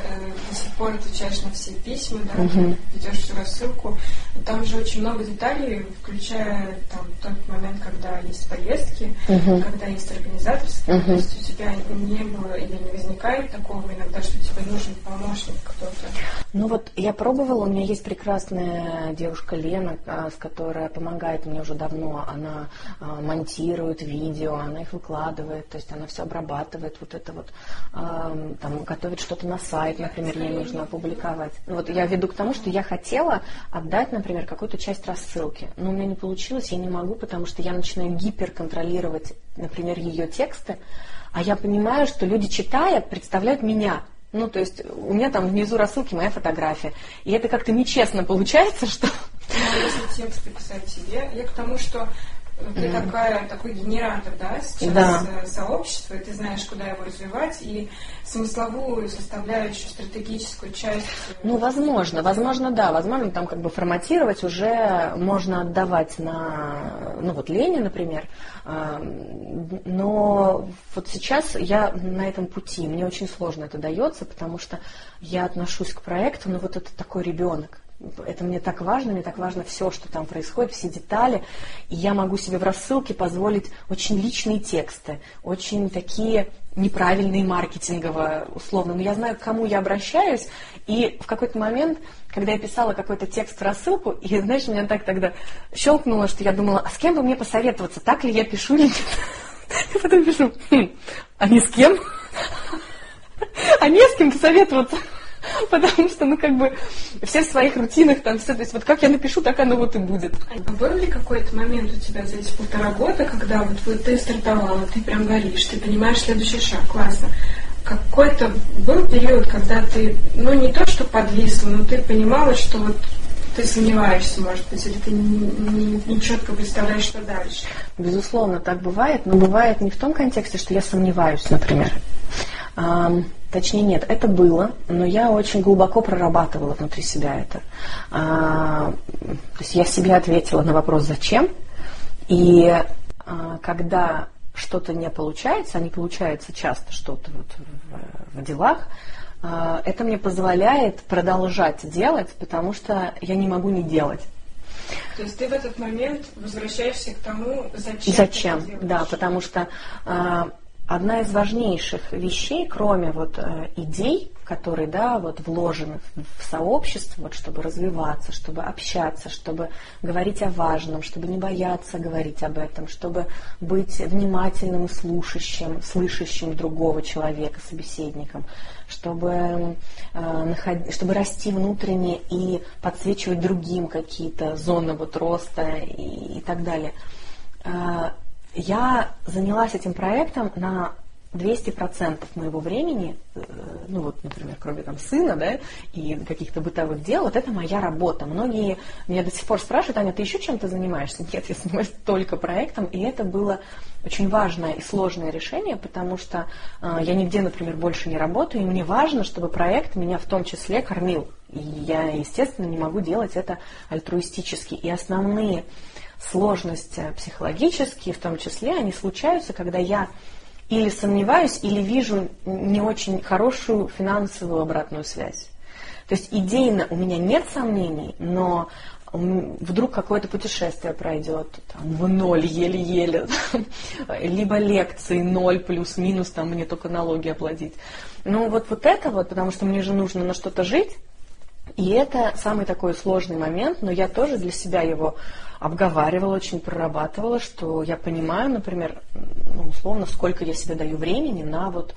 до сих пор отвечаешь на все письма, да, угу. ведешь всю рассылку. Там же очень много деталей, включая там тот момент, когда есть поездки, угу. когда есть организаторство. Угу. То есть у тебя не было или не возникает такого иногда, что тебе нужен помощник кто-то? Ну вот я пробовала, у меня есть прекрасная девушка Лена, а, с которой помогает мне уже давно. Она а, монтирует видео, она их выкладывает, то есть она все обрабатывает, вот это вот там, готовить что-то на сайт, например, ей нужно опубликовать. Ну, вот я веду к тому, что я хотела отдать, например, какую-то часть рассылки, но у меня не получилось, я не могу, потому что я начинаю гиперконтролировать, например, ее тексты, а я понимаю, что люди, читая, представляют меня. Ну, то есть у меня там внизу рассылки моя фотография. И это как-то нечестно получается, что... Ну, если тексты писать себе, я к тому, что ты mm. такая, такой генератор, да, сейчас да. Э, сообщества, и ты знаешь, куда его развивать, и смысловую составляющую, стратегическую часть. Э, ну, возможно, возможно, да, возможно, там как бы форматировать уже можно отдавать на, ну вот Лене, например, но вот сейчас я на этом пути, мне очень сложно это дается, потому что я отношусь к проекту, ну вот это такой ребенок, это мне так важно, мне так важно все, что там происходит, все детали. И я могу себе в рассылке позволить очень личные тексты, очень такие неправильные маркетингово, условно. Но я знаю, к кому я обращаюсь. И в какой-то момент, когда я писала какой-то текст в рассылку, и, знаешь, меня так тогда щелкнуло, что я думала, а с кем бы мне посоветоваться, так ли я пишу или нет? *laughs* И потом пишу, хм, а не с кем? *laughs* А не с кем посоветоваться? *laughs* Потому что, ну, как бы, все в своих рутинах, там, все, то есть, вот как я напишу, так оно вот и будет. А был ли какой-то момент у тебя за эти полтора года, когда вот, вот ты стартовала, ты прям горишь, ты понимаешь следующий шаг, классно. Какой-то был период, когда ты, ну, не то, что подвисла, но ты понимала, что вот ты сомневаешься, может быть, или ты не, не, не четко представляешь, что дальше? Безусловно, так бывает, но бывает не в том контексте, что я сомневаюсь, например. Точнее, нет, это было, но я очень глубоко прорабатывала внутри себя это. А, то есть я себе ответила на вопрос «зачем?». И а, когда что-то не получается, а не получается часто что-то вот в, в делах, а, это мне позволяет продолжать делать, потому что я не могу не делать. То есть ты в этот момент возвращаешься к тому, зачем. Зачем, да, потому что а, одна из важнейших вещей, кроме вот э, идей, которые, да, вот вложены в сообщество, вот, чтобы развиваться, чтобы общаться, чтобы говорить о важном, чтобы не бояться говорить об этом, чтобы быть внимательным слушающим, слышащим другого человека, собеседником, чтобы, э, чтобы расти внутренне и подсвечивать другим какие-то зоны вот роста и, и так далее. Я занялась этим проектом на 200% моего времени, э, ну вот, например, кроме там сына, да, и каких-то бытовых дел, вот это моя работа. Многие меня до сих пор спрашивают, Аня, ты еще чем-то занимаешься? Нет, я занимаюсь *laughs* только проектом, и это было очень важное и сложное решение, потому что э, я нигде, например, больше не работаю, и мне важно, чтобы проект меня в том числе кормил. И я, естественно, не могу делать это альтруистически. И основные сложности психологические, в том числе, они случаются, когда я или сомневаюсь, или вижу не очень хорошую финансовую обратную связь. То есть идейно у меня нет сомнений, но вдруг какое-то путешествие пройдет там, в ноль еле-еле, *laughs* либо лекции ноль плюс-минус, там мне только налоги оплатить. Ну вот, вот это вот, потому что мне же нужно на что-то жить, и это самый такой сложный момент, но я тоже для себя его обговаривала, очень прорабатывала, что я понимаю, например, ну, условно, сколько я себе даю времени на вот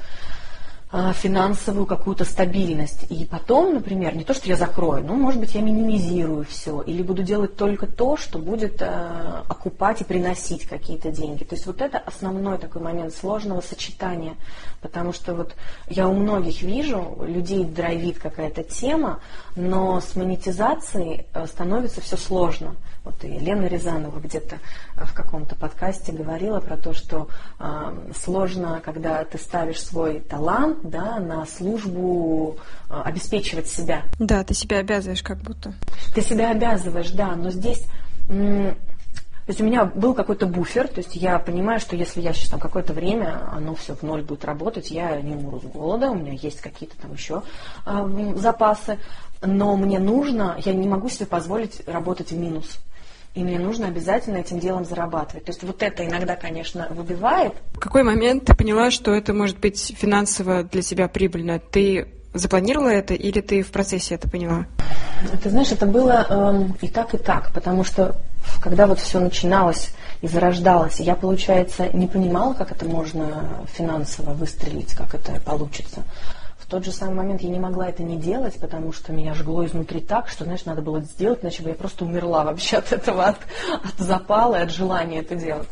финансовую какую-то стабильность. И потом, например, не то, что я закрою, но, может быть, я минимизирую все, или буду делать только то, что будет э, окупать и приносить какие-то деньги. То есть вот это основной такой момент сложного сочетания, потому что вот я у многих вижу, людей драйвит какая-то тема, но с монетизацией э, становится все сложно. Вот и Лена Рязанова где-то в каком-то подкасте говорила про то, что э, сложно, когда ты ставишь свой талант да, на службу э, обеспечивать себя. Да, ты себя обязываешь как будто. Ты себя обязываешь, да, но здесь то есть у меня был какой-то буфер, то есть я понимаю, что если я сейчас там какое-то время, оно все в ноль будет работать, я не умру с голода, у меня есть какие-то там еще э, запасы, но мне нужно, я не могу себе позволить работать в минус и мне нужно обязательно этим делом зарабатывать. То есть вот это иногда, конечно, выбивает. В какой момент ты поняла, что это может быть финансово для тебя прибыльно? Ты запланировала это или ты в процессе это поняла? Ты знаешь, это было эм, и так, и так, потому что когда вот все начиналось и зарождалось, я, получается, не понимала, как это можно финансово выстрелить, как это получится тот же самый момент я не могла это не делать, потому что меня жгло изнутри так, что, знаешь, надо было это сделать, иначе бы я просто умерла вообще от этого, от, от запала и от желания это делать.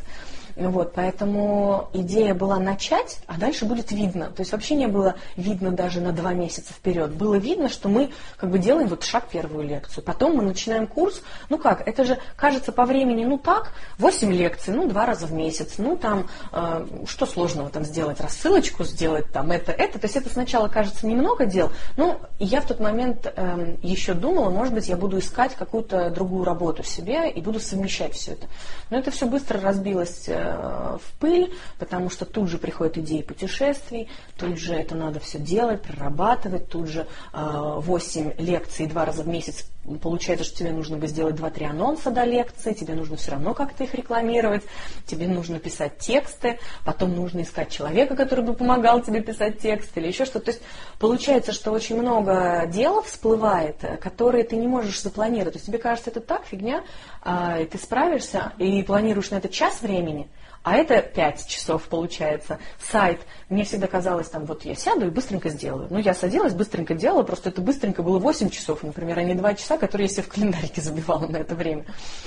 Вот, поэтому идея была начать, а дальше будет видно. То есть вообще не было видно даже на два месяца вперед. Было видно, что мы как бы делаем вот шаг первую лекцию. Потом мы начинаем курс. Ну как, это же кажется по времени, ну так, 8 лекций, ну два раза в месяц. Ну там, э, что сложного там сделать? Рассылочку сделать, там это, это. То есть это сначала кажется немного дел. Ну, я в тот момент э, еще думала, может быть, я буду искать какую-то другую работу себе и буду совмещать все это. Но это все быстро разбилось э, в пыль, потому что тут же приходят идеи путешествий, тут же это надо все делать, прорабатывать, тут же 8 э, лекций два раза в месяц получается, что тебе нужно бы сделать 2-3 анонса до лекции, тебе нужно все равно как-то их рекламировать, тебе нужно писать тексты, потом нужно искать человека, который бы помогал тебе писать текст или еще что-то. То есть получается, что очень много дел всплывает, которые ты не можешь запланировать. То есть тебе кажется, это так, фигня, а, и ты справишься и планируешь на это час времени – а это 5 часов получается. Сайт. Мне всегда казалось, там, вот я сяду и быстренько сделаю. Ну, я садилась, быстренько делала, просто это быстренько было 8 часов, например, а не 2 часа, которые я себе в календарике забивала на это время.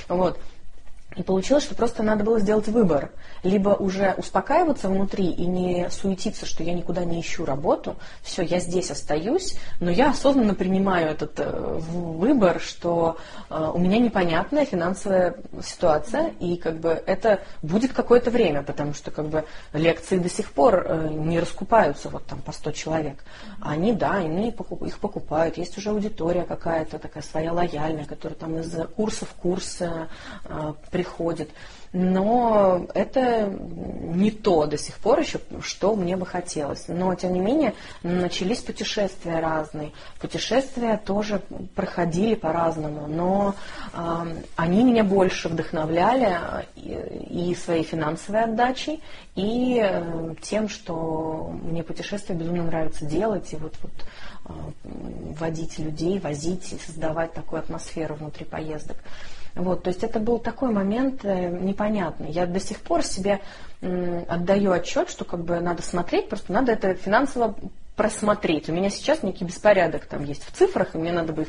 Вот. И получилось, что просто надо было сделать выбор. Либо уже успокаиваться внутри и не суетиться, что я никуда не ищу работу, все, я здесь остаюсь, но я осознанно принимаю этот э, выбор, что э, у меня непонятная финансовая ситуация, и как бы это будет какое-то время, потому что как бы лекции до сих пор э, не раскупаются вот там по 100 человек. Они, да, они их покупают, есть уже аудитория какая-то такая своя лояльная, которая там из курса в курс приходит. Но это не то до сих пор еще, что мне бы хотелось. Но, тем не менее, начались путешествия разные. Путешествия тоже проходили по-разному, но э, они меня больше вдохновляли и, и своей финансовой отдачей, и э, тем, что мне путешествия безумно нравится делать, и вот, вот э, водить людей, возить и создавать такую атмосферу внутри поездок. Вот, то есть это был такой момент э, непонятный. Я до сих пор себе отдаю отчет, что как бы надо смотреть, просто надо это финансово просмотреть. У меня сейчас некий беспорядок там есть в цифрах, и мне надо бы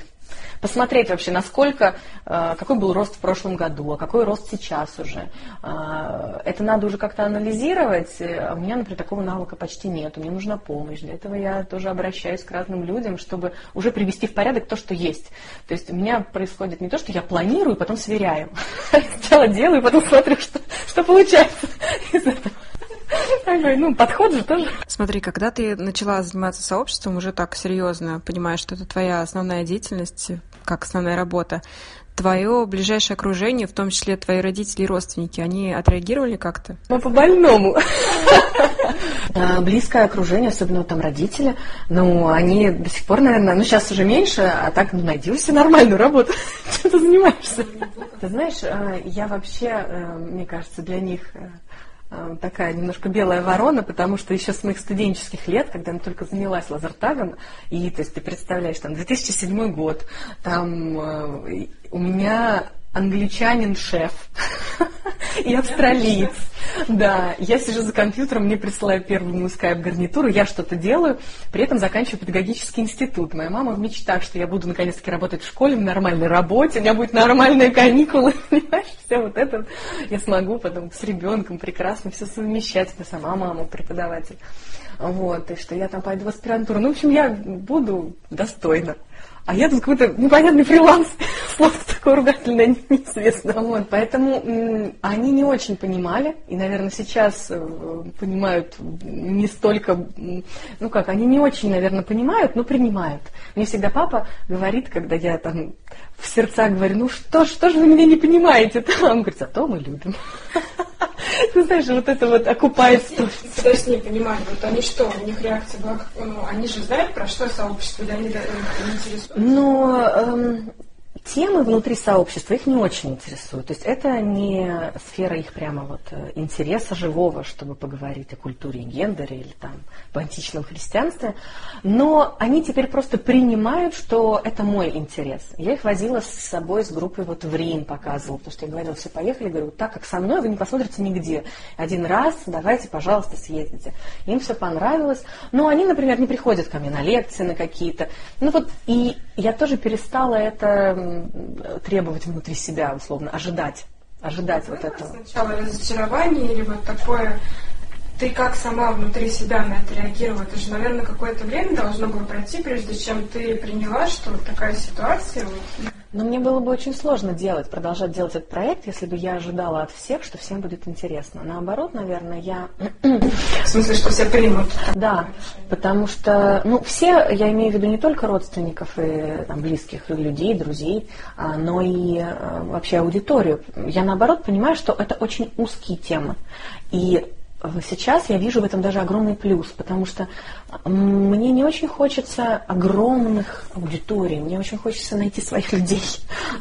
посмотреть вообще, насколько, э, какой был рост в прошлом году, а какой рост сейчас уже. Э, это надо уже как-то анализировать. А у меня, например, такого навыка почти нет. Мне нужна помощь. Для этого я тоже обращаюсь к разным людям, чтобы уже привести в порядок то, что есть. То есть у меня происходит не то, что я планирую, потом сверяю. *laughs* Сначала делаю, потом смотрю, что, что получается *laughs* из этого. Такой, ну, подход же тоже. Смотри, когда ты начала заниматься сообществом, уже так серьезно, понимаешь, что это твоя основная деятельность, как основная работа, твое ближайшее окружение, в том числе твои родители и родственники, они отреагировали как-то? Ну, по-больному. *laughs* А, близкое окружение, особенно там родители, ну, они до сих пор, наверное, ну, сейчас уже меньше, а так, ну, найди себе нормальную работу. *laughs* Чем ты занимаешься? Ты знаешь, а, я вообще, э, мне кажется, для них Э, такая немножко белая ворона, потому что еще с моих студенческих лет, когда я только занялась лазертагом, и то есть ты представляешь, там 2007 год, там э, у меня англичанин-шеф *laughs* и австралиец. Да, я сижу за компьютером, мне присылают первую мою скайп-гарнитуру, я что-то делаю, при этом заканчиваю педагогический институт. Моя мама в мечтах, что я буду наконец-таки работать в школе, в нормальной работе, у меня будет нормальные каникулы, *laughs* понимаешь, все вот это я смогу потом с ребенком прекрасно все совмещать. Я сама мама преподаватель. Вот, и что я там пойду в аспирантуру. Ну, в общем, я буду достойна. А я тут какой-то непонятный фриланс, *laughs* слово такое ругательное, *laughs* неизвестно. Вот, поэтому они не очень понимали, и, наверное, сейчас э, понимают не столько, ну как, они не очень, наверное, понимают, но принимают. Мне всегда папа говорит, когда я там в сердца говорю, ну что, что же вы меня не понимаете? Он говорит, зато мы любим. *laughs* Ты знаешь, вот это вот окупает сто. Подожди, не понимаю, вот они что, у них реакция была, ну, они же знают, про что сообщество, или они не интересуются? Ну, эм, темы внутри сообщества их не очень интересуют. То есть это не сфера их прямо вот э, интереса живого, чтобы поговорить о культуре и гендере или там в античном христианстве. Но они теперь просто принимают, что это мой интерес. Я их возила с собой с группой вот в Рим показывала, потому что я говорила, все поехали, говорю, так как со мной вы не посмотрите нигде. Один раз давайте, пожалуйста, съездите. Им все понравилось. Но они, например, не приходят ко мне на лекции на какие-то. Ну вот и я тоже перестала это требовать внутри себя, условно, ожидать. Ожидать вот этого. Сначала разочарование или вот такое ты как сама внутри себя на это реагировала? Это же, наверное, какое-то время должно было пройти, прежде чем ты приняла, что такая ситуация. Но мне было бы очень сложно делать, продолжать делать этот проект, если бы я ожидала от всех, что всем будет интересно. Наоборот, наверное, я... В смысле, что все примут? Да, потому что, ну, все, я имею в виду не только родственников и там, близких людей, друзей, а, но и а, вообще аудиторию. Я, наоборот, понимаю, что это очень узкие темы. И сейчас я вижу в этом даже огромный плюс, потому что мне не очень хочется огромных аудиторий, мне очень хочется найти своих *laughs* людей.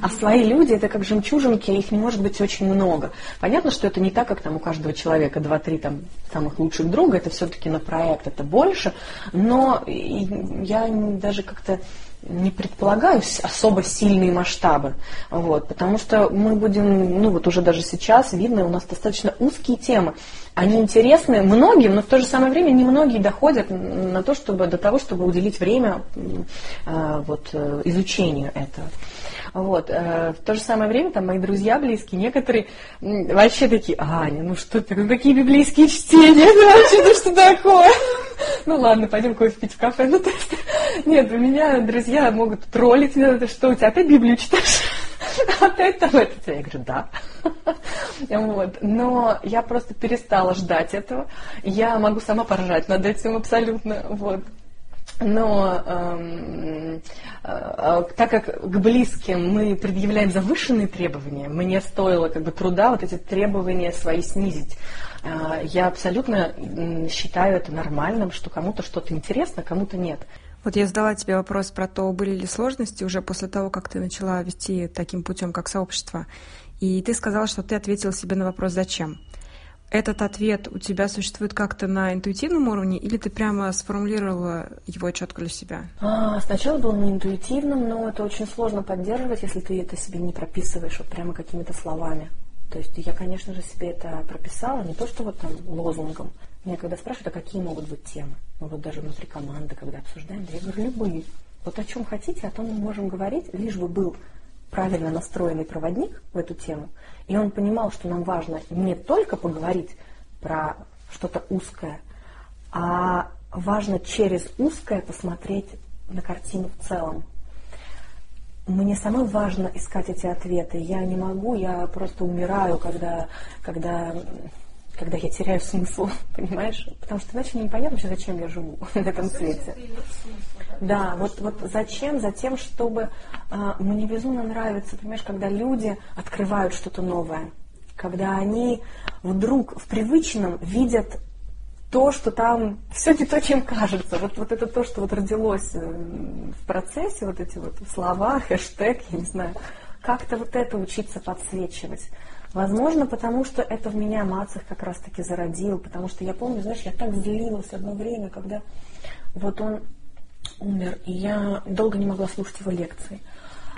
А свои люди это как жемчужинки, их не может быть очень много. Понятно, что это не так, как там у каждого человека два-три там самых лучших друга, это все-таки на проект, это больше, но я даже как-то не предполагаю особо сильные масштабы, вот, потому что мы будем, ну вот уже даже сейчас видно, у нас достаточно узкие темы. Они интересны многим, но в то же самое время немногие доходят на то, чтобы до того, чтобы уделить время э, вот, э, изучению этого. Вот. Э, в то же самое время там мои друзья близкие, некоторые вообще такие, Аня, ну что ты, ну какие библейские чтения, ну вообще, ну что такое? Ну ладно, пойдем кофе пить в кафе. Ну, то есть, нет, у меня друзья могут троллить, что у тебя опять Библию читаешь? Опять там это? Я говорю, да. Вот. Но я просто перестала ждать этого. Я могу сама поржать над этим абсолютно. Вот. но э, э, так как к близким мы предъявляем завышенные требования, мне стоило как бы труда вот эти требования свои снизить. Э, я абсолютно считаю это нормальным, что кому-то что-то интересно, кому-то нет. Вот я задала тебе вопрос про то, были ли сложности уже после того, как ты начала вести таким путем, как сообщество. И ты сказала, что ты ответила себе на вопрос «Зачем?». Этот ответ у тебя существует как-то на интуитивном уровне, или ты прямо сформулировала его четко для себя? А, сначала был на интуитивном, но это очень сложно поддерживать, если ты это себе не прописываешь вот прямо какими-то словами. То есть я, конечно же, себе это прописала, не то что вот там лозунгом. Меня когда спрашивают, а какие могут быть темы? Ну вот даже внутри команды, когда обсуждаем, да я говорю, любые. Вот о чем хотите, о том мы можем говорить, лишь бы был правильно настроенный проводник в эту тему, и он понимал, что нам важно не только поговорить про что-то узкое, а важно через узкое посмотреть на картину в целом. Мне самой важно искать эти ответы. Я не могу, я просто умираю, когда, когда, когда я теряю смысл, *laughs* понимаешь? Потому что иначе мне непонятно вообще, зачем я живу *laughs* на этом свете. Да, вот, вот зачем? Затем, чтобы а, мне безумно нравится, понимаешь, когда люди открывают что-то новое, когда они вдруг в привычном видят то, что там *laughs* все не то, чем кажется. Вот, вот это то, что вот родилось э, в процессе, вот эти вот слова, хэштег, я не знаю, как-то вот это учиться подсвечивать. Возможно, потому что это в меня Мацах как раз-таки зародил, потому что я помню, знаешь, я так злилась одно время, когда вот он умер, и я долго не могла слушать его лекции.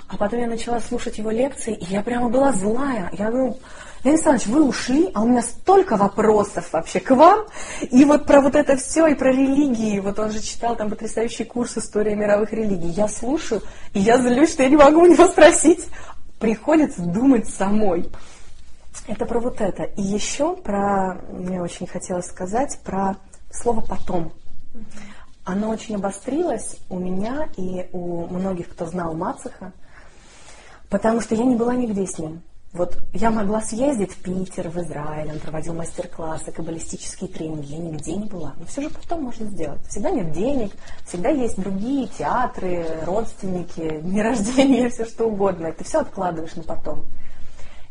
А потом я начала слушать его лекции, и я пряма была злая. Я говорю, Леонид Александрович, вы ушли, а у меня столько вопросов вообще к вам. И вот про вот это все, и про религии. Вот он же читал там потрясающий курс «История мировых религий». Я слушаю, и я злюсь, что я не могу у него спросить. Приходится думать самой. Это про вот это. И еще про, мне очень хотелось сказать, про слово «потом» оно очень обострилось у меня и у многих, кто знал Мацеха, потому что я не была нигде с ним. Вот я могла съездить в Питер, в Израиль, он проводил мастер-классы, каббалистические тренинги, я нигде не была. Но все же потом можно сделать. Всегда нет денег, всегда есть другие театры, родственники, дни *laughs* рождения, все что угодно. Ты все откладываешь на потом.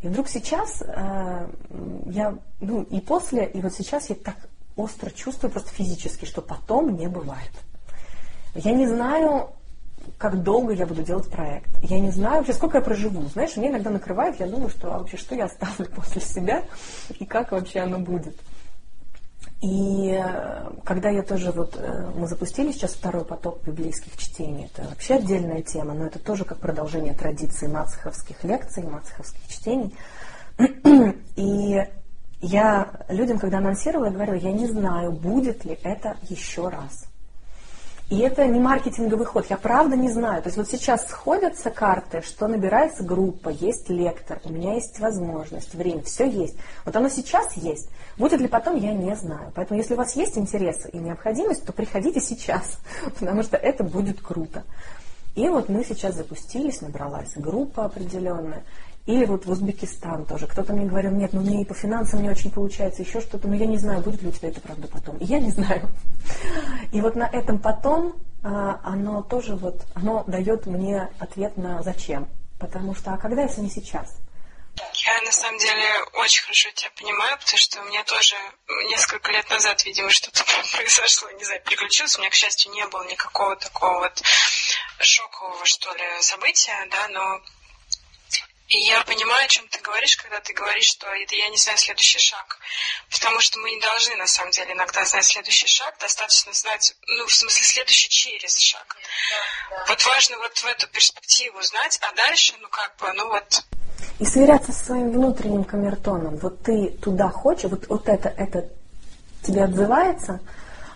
И вдруг сейчас э, я, ну и после, и вот сейчас я так остро чувствую просто физически, что потом не бывает. Я не знаю, как долго я буду делать проект. Я не знаю вообще, сколько я проживу. Знаешь, мне иногда накрывает, я думаю, что а вообще что я оставлю *laughs* после себя и как вообще оно будет. И э, когда я тоже вот, э, мы запустили сейчас второй поток библейских чтений, это вообще отдельная тема, но это тоже как продолжение традиции мацеховских лекций, мацеховских чтений. *clears throat* И я людям, когда анонсировала, говорила, я не знаю, будет ли это еще раз. И это не маркетинговый ход, я правда не знаю. То есть вот сейчас сходятся карты, что набирается группа, есть лектор, у меня есть возможность, время, все есть. Вот оно сейчас есть. Будет ли потом, я не знаю. Поэтому если у вас есть интерес и необходимость, то приходите сейчас, *laughs* потому что это будет круто. И вот мы сейчас запустились, набралась группа определенная. Или вот в Узбекистан тоже. Кто-то мне говорил, нет, ну мне и по финансам не очень получается, еще что-то, но я не знаю, будет ли у тебя это правда потом. И я не знаю. И вот на этом потом а, оно тоже вот, оно дает мне ответ на зачем. Потому что, а когда, если не сейчас? Я на самом деле очень хорошо тебя понимаю, потому что у меня тоже несколько лет назад, видимо, что-то *laughs* произошло, не знаю, переключилось. У меня, к счастью, не было никакого такого вот шокового, что ли, события, да, но и я понимаю, о чем ты говоришь, когда ты говоришь, что это я не знаю следующий шаг. Потому что мы не должны, на самом деле, иногда знать следующий шаг, достаточно знать, ну, в смысле, следующий через шаг. Да, да. Вот важно вот в эту перспективу знать, а дальше, ну, как бы, ну, вот... И сверяться со своим внутренним камертоном. Вот ты туда хочешь, вот, вот это, это тебе отзывается –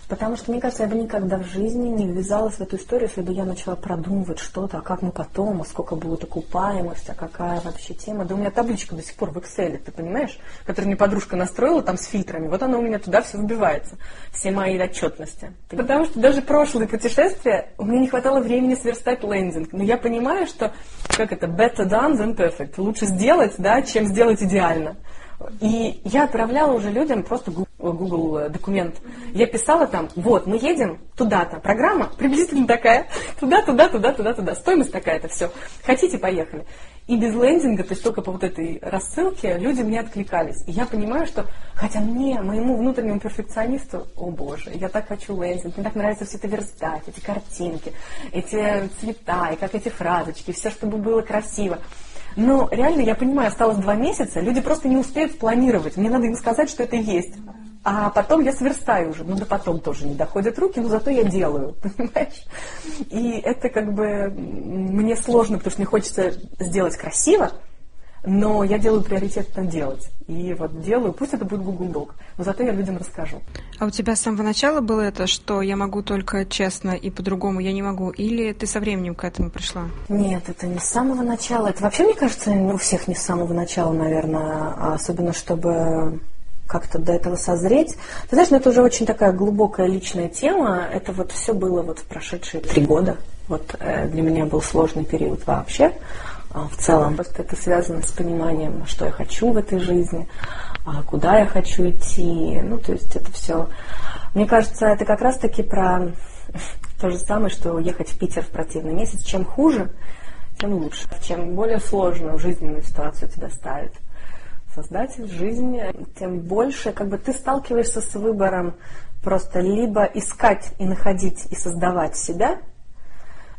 Потому что, мне кажется, я бы никогда в жизни не ввязалась в эту историю, если бы я начала продумывать что-то, а как мы потом, а сколько будет окупаемость, а какая вообще тема. Да у меня табличка до сих пор в Excel, ты понимаешь, которую мне подружка настроила там с фильтрами. Вот она у меня туда все вбивается, все мои отчетности. Потому что даже прошлые путешествия, у меня не хватало времени сверстать лендинг. Но я понимаю, что, как это, better done than perfect. Лучше сделать, да, чем сделать идеально. И я отправляла уже людям просто Google документ. Я писала там, вот, мы едем туда-то. Программа приблизительно такая. *laughs* Туда, туда, туда, туда, туда. Стоимость такая-то, все. Хотите, поехали. И без лендинга, то есть только по вот этой рассылке, люди мне откликались. И я понимаю, что, хотя мне, моему внутреннему перфекционисту, о боже, я так хочу лендинг, мне так нравится все это верстать, эти картинки, эти цвета, и как эти фразочки, все, чтобы было красиво. Но реально, я понимаю, осталось два месяца, люди просто не успеют планировать. Мне надо им сказать, что это есть. А потом я сверстаю уже. Ну да потом тоже не доходят руки, но зато я делаю, *laughs* понимаешь? И это как бы мне сложно, потому что мне хочется сделать красиво, но я делаю приоритетно делать. И вот делаю, пусть это будет Google Doc, но зато я людям расскажу. А у тебя с самого начала было это, что я могу только честно и по-другому я не могу? Или ты со временем к этому пришла? Нет, это не с самого начала. Это вообще, мне кажется, у всех не с самого начала, наверное. А особенно, чтобы как-то до этого созреть. Ты знаешь, ну это уже очень такая глубокая личная тема. Это вот все было вот в прошедшие три года. Вот э, для меня был сложный период вообще. А, в целом. Просто это связано с пониманием, что я хочу в этой жизни, а, куда я хочу идти. Ну, то есть это все. Мне кажется, это как раз-таки про *laughs* то же самое, что ехать в Питер в противный месяц. Чем хуже, тем лучше. Чем более сложную жизненную ситуацию тебя ставит создатель жизни, тем больше как бы ты сталкиваешься с выбором просто либо искать и находить и создавать себя –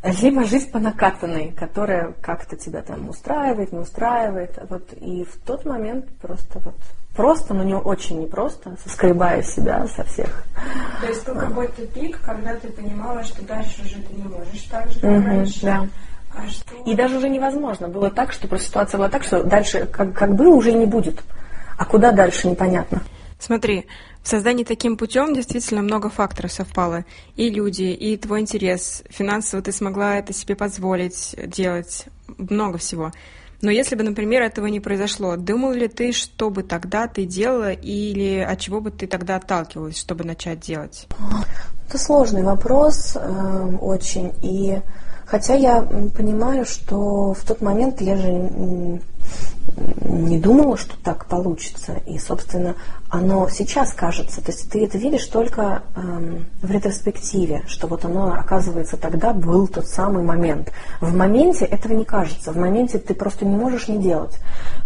либо жизнь по накатанной, которая как-то тебя там устраивает, не устраивает. Вот, и в тот момент просто вот просто, но не очень непросто, соскребая себя со всех. То есть был какой-то пик, когда ты понимала, что дальше уже ты не можешь так же, как угу, раньше. Да. А. И даже уже невозможно. Было так, что просто ситуация была так, что дальше как, как было, уже и не будет. А куда дальше, непонятно. Смотри, в создании таким путем действительно много факторов совпало. И люди, и твой интерес. Финансово ты смогла это себе позволить делать. Много всего. Но если бы, например, этого не произошло, думал ли ты, что бы тогда ты делала или от чего бы ты тогда отталкивалась, чтобы начать делать? Это сложный вопрос э, очень. И хотя я понимаю, что в тот момент я же не думала, что так получится. И, собственно, оно сейчас кажется. То есть ты это видишь только эм, в ретроспективе, что вот оно, оказывается, тогда был тот самый момент. В моменте этого не кажется. В моменте ты просто не можешь не делать.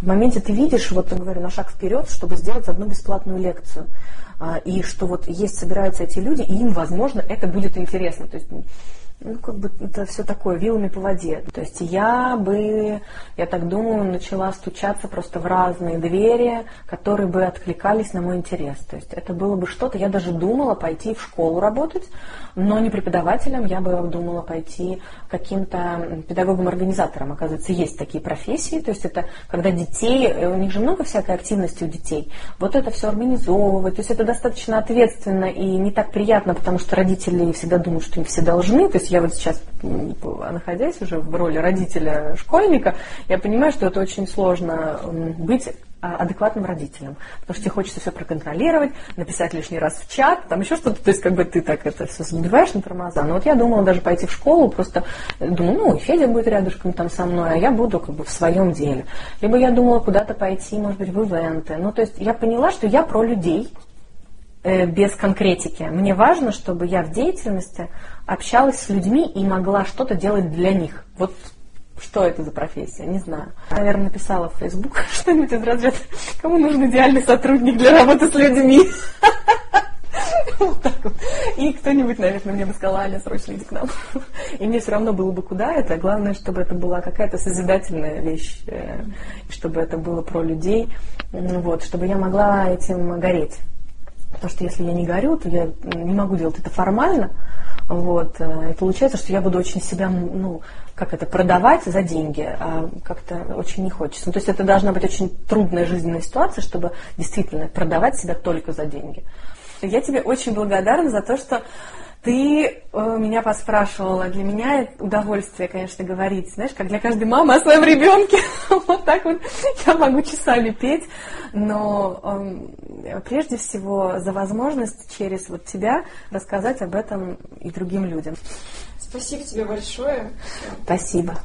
В моменте ты видишь, вот я говорю, на шаг вперед, чтобы сделать одну бесплатную лекцию. Э, и что вот есть, собираются эти люди, и им, возможно, это будет интересно. То есть ну, как бы это все такое, вилами по воде. То есть я бы, я так думаю, начала стучаться просто в разные двери, которые бы откликались на мой интерес. То есть это было бы что-то, я даже думала пойти в школу работать, но не преподавателем, я бы думала пойти каким-то педагогом-организатором. Оказывается, есть такие профессии, то есть это когда детей, э, у них же много всякой активности у детей, вот это все организовывать, то есть это достаточно ответственно и не так приятно, потому что родители всегда думают, что им все должны, то есть я вот сейчас, находясь уже в роли родителя школьника, я понимаю, что это очень сложно быть а, адекватным родителем. Потому что тебе хочется все проконтролировать, написать лишний раз в чат, там еще что-то, то есть как бы ты так это все забиваешь на тормоза. Но вот я думала даже пойти в школу, просто думаю, ну, Федя будет рядышком там со мной, а я буду как бы в своем деле. Либо я думала куда-то пойти, может быть, в ивенты. Ну, то есть я поняла, что я про людей, э, без конкретики. Мне важно, чтобы я в деятельности общалась с людьми и могла что-то делать для них. Вот что это за профессия, не знаю. Наверное, написала в Facebook *laughs* что-нибудь из разряда «Кому нужен идеальный сотрудник для работы с людьми?» *laughs* И кто-нибудь, наверное, мне бы сказал, Аля, срочно иди к нам. *laughs* И мне все равно было бы куда это. Главное, чтобы это была какая-то созидательная вещь, э, чтобы это было про людей, вот, чтобы я могла этим гореть. Потому что если я не горю, то я не могу делать это формально. Вот. Э, и получается, что я буду очень себя, ну, как это, продавать за деньги, а как-то очень не хочется. Ну, то есть это должна быть очень трудная жизненная ситуация, чтобы действительно продавать себя только за деньги. Я тебе очень благодарна за то, что ты э, меня поспрашивала. Для меня удовольствие, конечно, говорить, знаешь, как для каждой мамы о своем ребенке. *laughs* вот так вот я могу часами петь. Но э, прежде всего за возможность через вот тебя рассказать об этом и другим людям. Спасибо тебе большое. Спасибо.